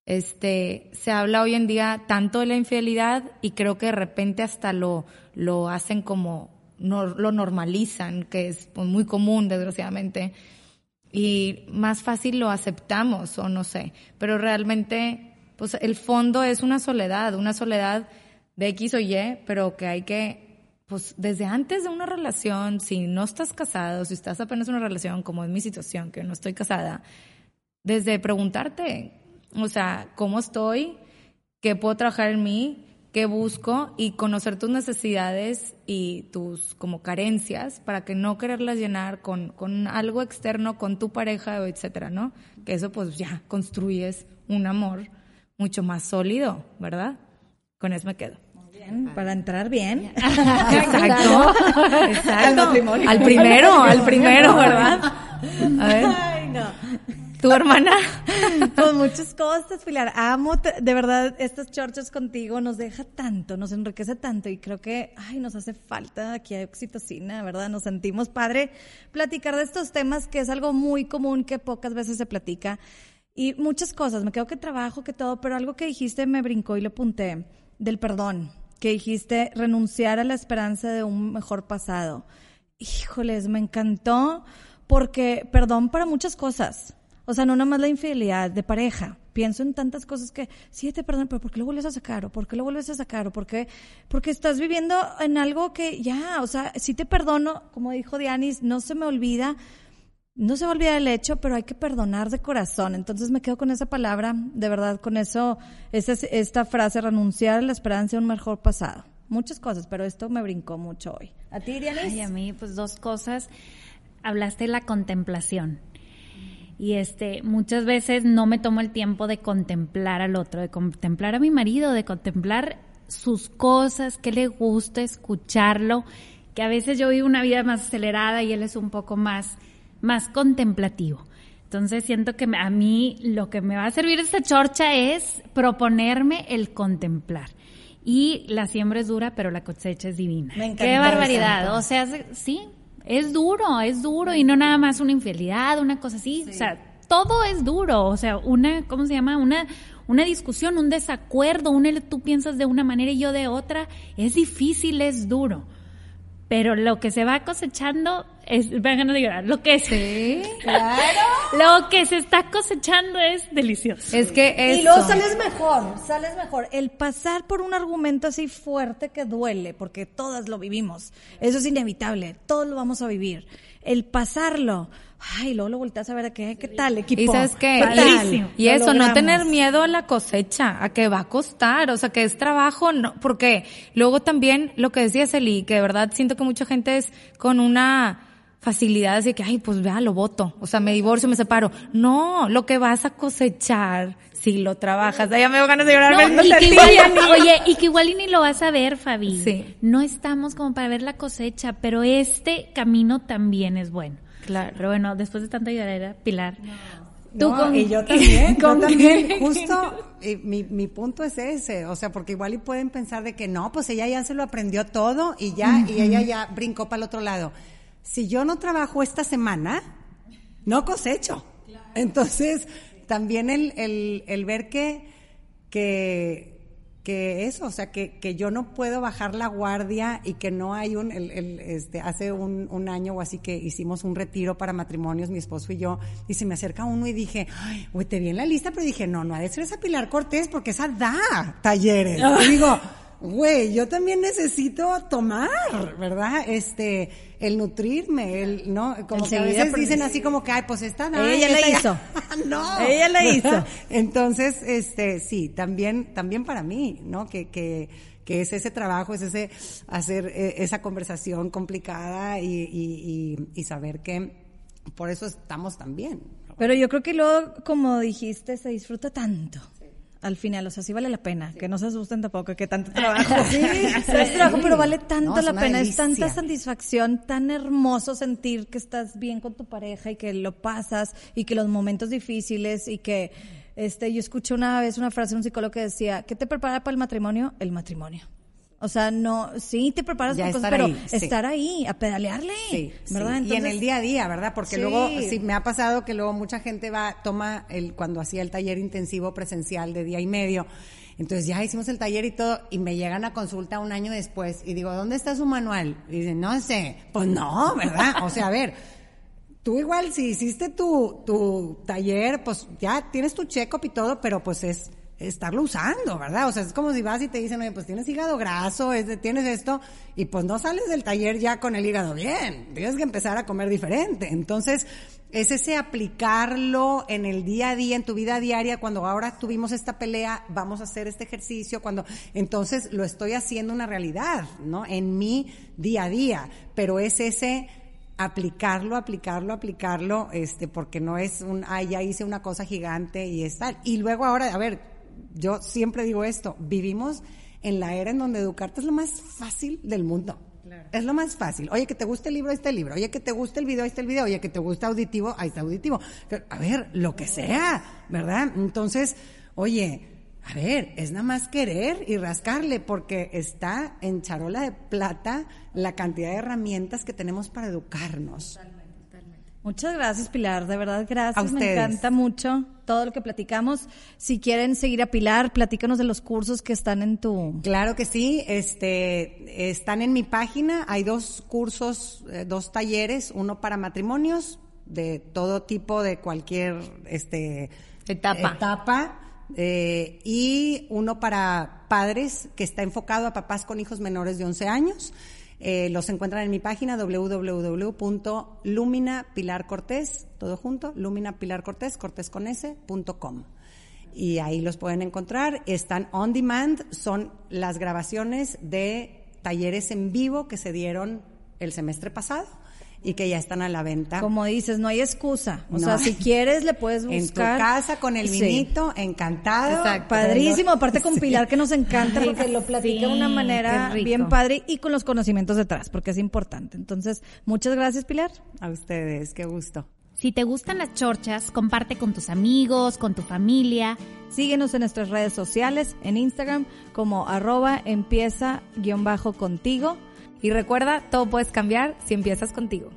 Este, se habla hoy en día tanto de la infidelidad y creo que de repente hasta lo, lo hacen como, no, lo normalizan, que es pues, muy común, desgraciadamente, y más fácil lo aceptamos, o no sé, pero realmente, pues el fondo es una soledad, una soledad de X o Y, pero que hay que, pues desde antes de una relación, si no estás casado, si estás apenas en una relación, como es mi situación, que no estoy casada, desde preguntarte, o sea, ¿cómo estoy? ¿Qué puedo trabajar en mí? ¿Qué busco? Y conocer tus necesidades y tus como carencias para que no quererlas llenar con, con algo externo, con tu pareja, etcétera, ¿no? Que eso pues ya construyes un amor mucho más sólido, ¿verdad? Con eso me quedo. Bien, para entrar bien. <laughs> Exacto. Exacto. Al primero, al primero, ¿verdad? A ver. Ay, no. <laughs> Tu hermana. <laughs> Pues muchas cosas, Pilar. Amo, de verdad, estas chorchas contigo nos deja tanto, nos enriquece tanto y creo que, ay, nos hace falta aquí hay oxitocina, ¿verdad? Nos sentimos padre platicar de estos temas que es algo muy común que pocas veces se platica y muchas cosas. Me quedo que trabajo, que todo, pero algo que dijiste me brincó y lo apunté del perdón, que dijiste renunciar a la esperanza de un mejor pasado. Híjoles, me encantó porque perdón para muchas cosas. O sea, no nada más la infidelidad de pareja. Pienso en tantas cosas que, sí, te perdono, pero ¿por qué lo vuelves a sacar? ¿O por qué lo vuelves a sacar? ¿O por qué? Porque estás viviendo en algo que ya, o sea, sí te perdono, como dijo Dianis, no se me olvida, no se me olvida el hecho, pero hay que perdonar de corazón. Entonces me quedo con esa palabra, de verdad, con eso, esa, esta frase, renunciar a la esperanza de un mejor pasado. Muchas cosas, pero esto me brincó mucho hoy. ¿A ti, Dianis? Ay, a mí, pues dos cosas. Hablaste de la contemplación. Y este, muchas veces no me tomo el tiempo de contemplar al otro, de contemplar a mi marido, de contemplar sus cosas, que le gusta escucharlo, que a veces yo vivo una vida más acelerada y él es un poco más, más contemplativo. Entonces siento que a mí lo que me va a servir esta chorcha es proponerme el contemplar. Y la siembra es dura, pero la cosecha es divina. Me encantó Qué barbaridad. O sea, se- sí, es duro, es duro y no nada más una infidelidad, una cosa así. O sea, todo es duro. O sea, una, ¿cómo se llama? Una, una discusión, un desacuerdo, un tú piensas de una manera y yo de otra. Es difícil, es duro. Pero lo que se va cosechando es, dan ganas de llorar, lo que se, <laughs> lo que se está cosechando es delicioso. Es que Y eso. luego sales mejor, sales mejor. El pasar por un argumento así fuerte que duele, porque todas lo vivimos, eso es inevitable, todos lo vamos a vivir. El pasarlo ay, luego lo volteas a ver, ¿qué, qué tal, equipo? Y sabes qué, y, y eso, no tener miedo a la cosecha, a que va a costar, o sea, que es trabajo, no, porque luego también lo que decía Eli, que de verdad siento que mucha gente es con una facilidad de que, ay, pues vea, lo voto, o sea, me divorcio, me separo. No, lo que vas a cosechar si lo trabajas. Ya me ganas de llorar. No, y que oye, y que igual y ni lo vas a ver, Fabi. Sí. No estamos como para ver la cosecha, pero este camino también es bueno. Claro. Pero bueno, después de tanta lloradera, Pilar. Tú con, y yo también, <laughs> yo también, justo, mi, mi punto es ese, o sea, porque igual y pueden pensar de que no, pues ella ya se lo aprendió todo y ya, y ella ya brincó para el otro lado. Si yo no trabajo esta semana, no cosecho. Entonces, también el, el, el ver que, que que eso, o sea, que, que yo no puedo bajar la guardia y que no hay un, el, el, este, hace un, un, año o así que hicimos un retiro para matrimonios, mi esposo y yo, y se me acerca uno y dije, ay, güey, te vi en la lista, pero dije, no, no ha de ser esa Pilar Cortés porque esa da talleres. Y digo, güey, yo también necesito tomar, ¿verdad? Este, el nutrirme, el, ¿no? Como que a veces dicen así como que, ay, pues está Ella la hizo. <laughs> no. Ella la hizo. <laughs> Entonces, este, sí, también, también para mí, ¿no? Que, que, que es ese trabajo, es ese, hacer eh, esa conversación complicada y, y, y, y saber que por eso estamos tan bien. Pero yo creo que luego, como dijiste, se disfruta tanto al final, o sea, sí vale la pena, que no se asusten tampoco, que tanto <laughs> trabajo. <laughs> sí, es trabajo, pero vale tanto la pena, es tanta satisfacción, tan hermoso sentir que estás bien con tu pareja y que lo pasas y que los momentos difíciles y que, este, yo escuché una vez una frase de un psicólogo que decía, ¿qué te prepara para el matrimonio? El matrimonio. O sea, no, sí te preparas para cosas, pero estar ahí, a pedalearle, ¿verdad? y en el día a día, ¿verdad? Porque luego, sí, me ha pasado que luego mucha gente va, toma el, cuando hacía el taller intensivo presencial de día y medio, entonces ya hicimos el taller y todo, y me llegan a consulta un año después, y digo, ¿dónde está su manual? Y dicen, no sé, pues no, ¿verdad? O sea, a ver, tú igual si hiciste tu, tu taller, pues ya tienes tu check-up y todo, pero pues es estarlo usando, ¿verdad? O sea, es como si vas y te dicen, oye, pues tienes hígado graso, tienes esto, y pues no sales del taller ya con el hígado bien, tienes que empezar a comer diferente. Entonces, es ese aplicarlo en el día a día, en tu vida diaria, cuando ahora tuvimos esta pelea, vamos a hacer este ejercicio, cuando, entonces lo estoy haciendo una realidad, ¿no? En mi día a día, pero es ese aplicarlo, aplicarlo, aplicarlo, este, porque no es un, ay, ya hice una cosa gigante y es tal. Y luego ahora, a ver, yo siempre digo esto, vivimos en la era en donde educarte es lo más fácil del mundo. Es lo más fácil. Oye, que te guste el libro, ahí está el libro. Oye, que te guste el video, ahí está el video. Oye, que te gusta auditivo, ahí está auditivo. A ver, lo que sea, ¿verdad? Entonces, oye, a ver, es nada más querer y rascarle, porque está en charola de plata la cantidad de herramientas que tenemos para educarnos. Muchas gracias, Pilar. De verdad, gracias. Me encanta mucho todo lo que platicamos. Si quieren seguir a Pilar, platícanos de los cursos que están en tu. Claro que sí. Este, están en mi página. Hay dos cursos, eh, dos talleres, uno para matrimonios de todo tipo, de cualquier, este, etapa. Etapa. Eh, y uno para padres que está enfocado a papás con hijos menores de 11 años. Eh, los encuentran en mi página www.luminapilarcortés, todo junto, luminapilarcortés, cortés con S.com. Y ahí los pueden encontrar. Están on demand, son las grabaciones de talleres en vivo que se dieron el semestre pasado y que ya están a la venta. Como dices, no hay excusa. O sea, si quieres le puedes buscar. <laughs> En tu casa con el vinito, encantado. Exacto. Padrísimo, aparte con Pilar que nos encanta porque lo platica de una manera bien padre y con los conocimientos detrás, porque es importante. Entonces, muchas gracias Pilar. A ustedes, qué gusto. Si te gustan las chorchas, comparte con tus amigos, con tu familia. Síguenos en nuestras redes sociales, en Instagram como arroba empieza guion bajo contigo y recuerda, todo puedes cambiar si empiezas contigo.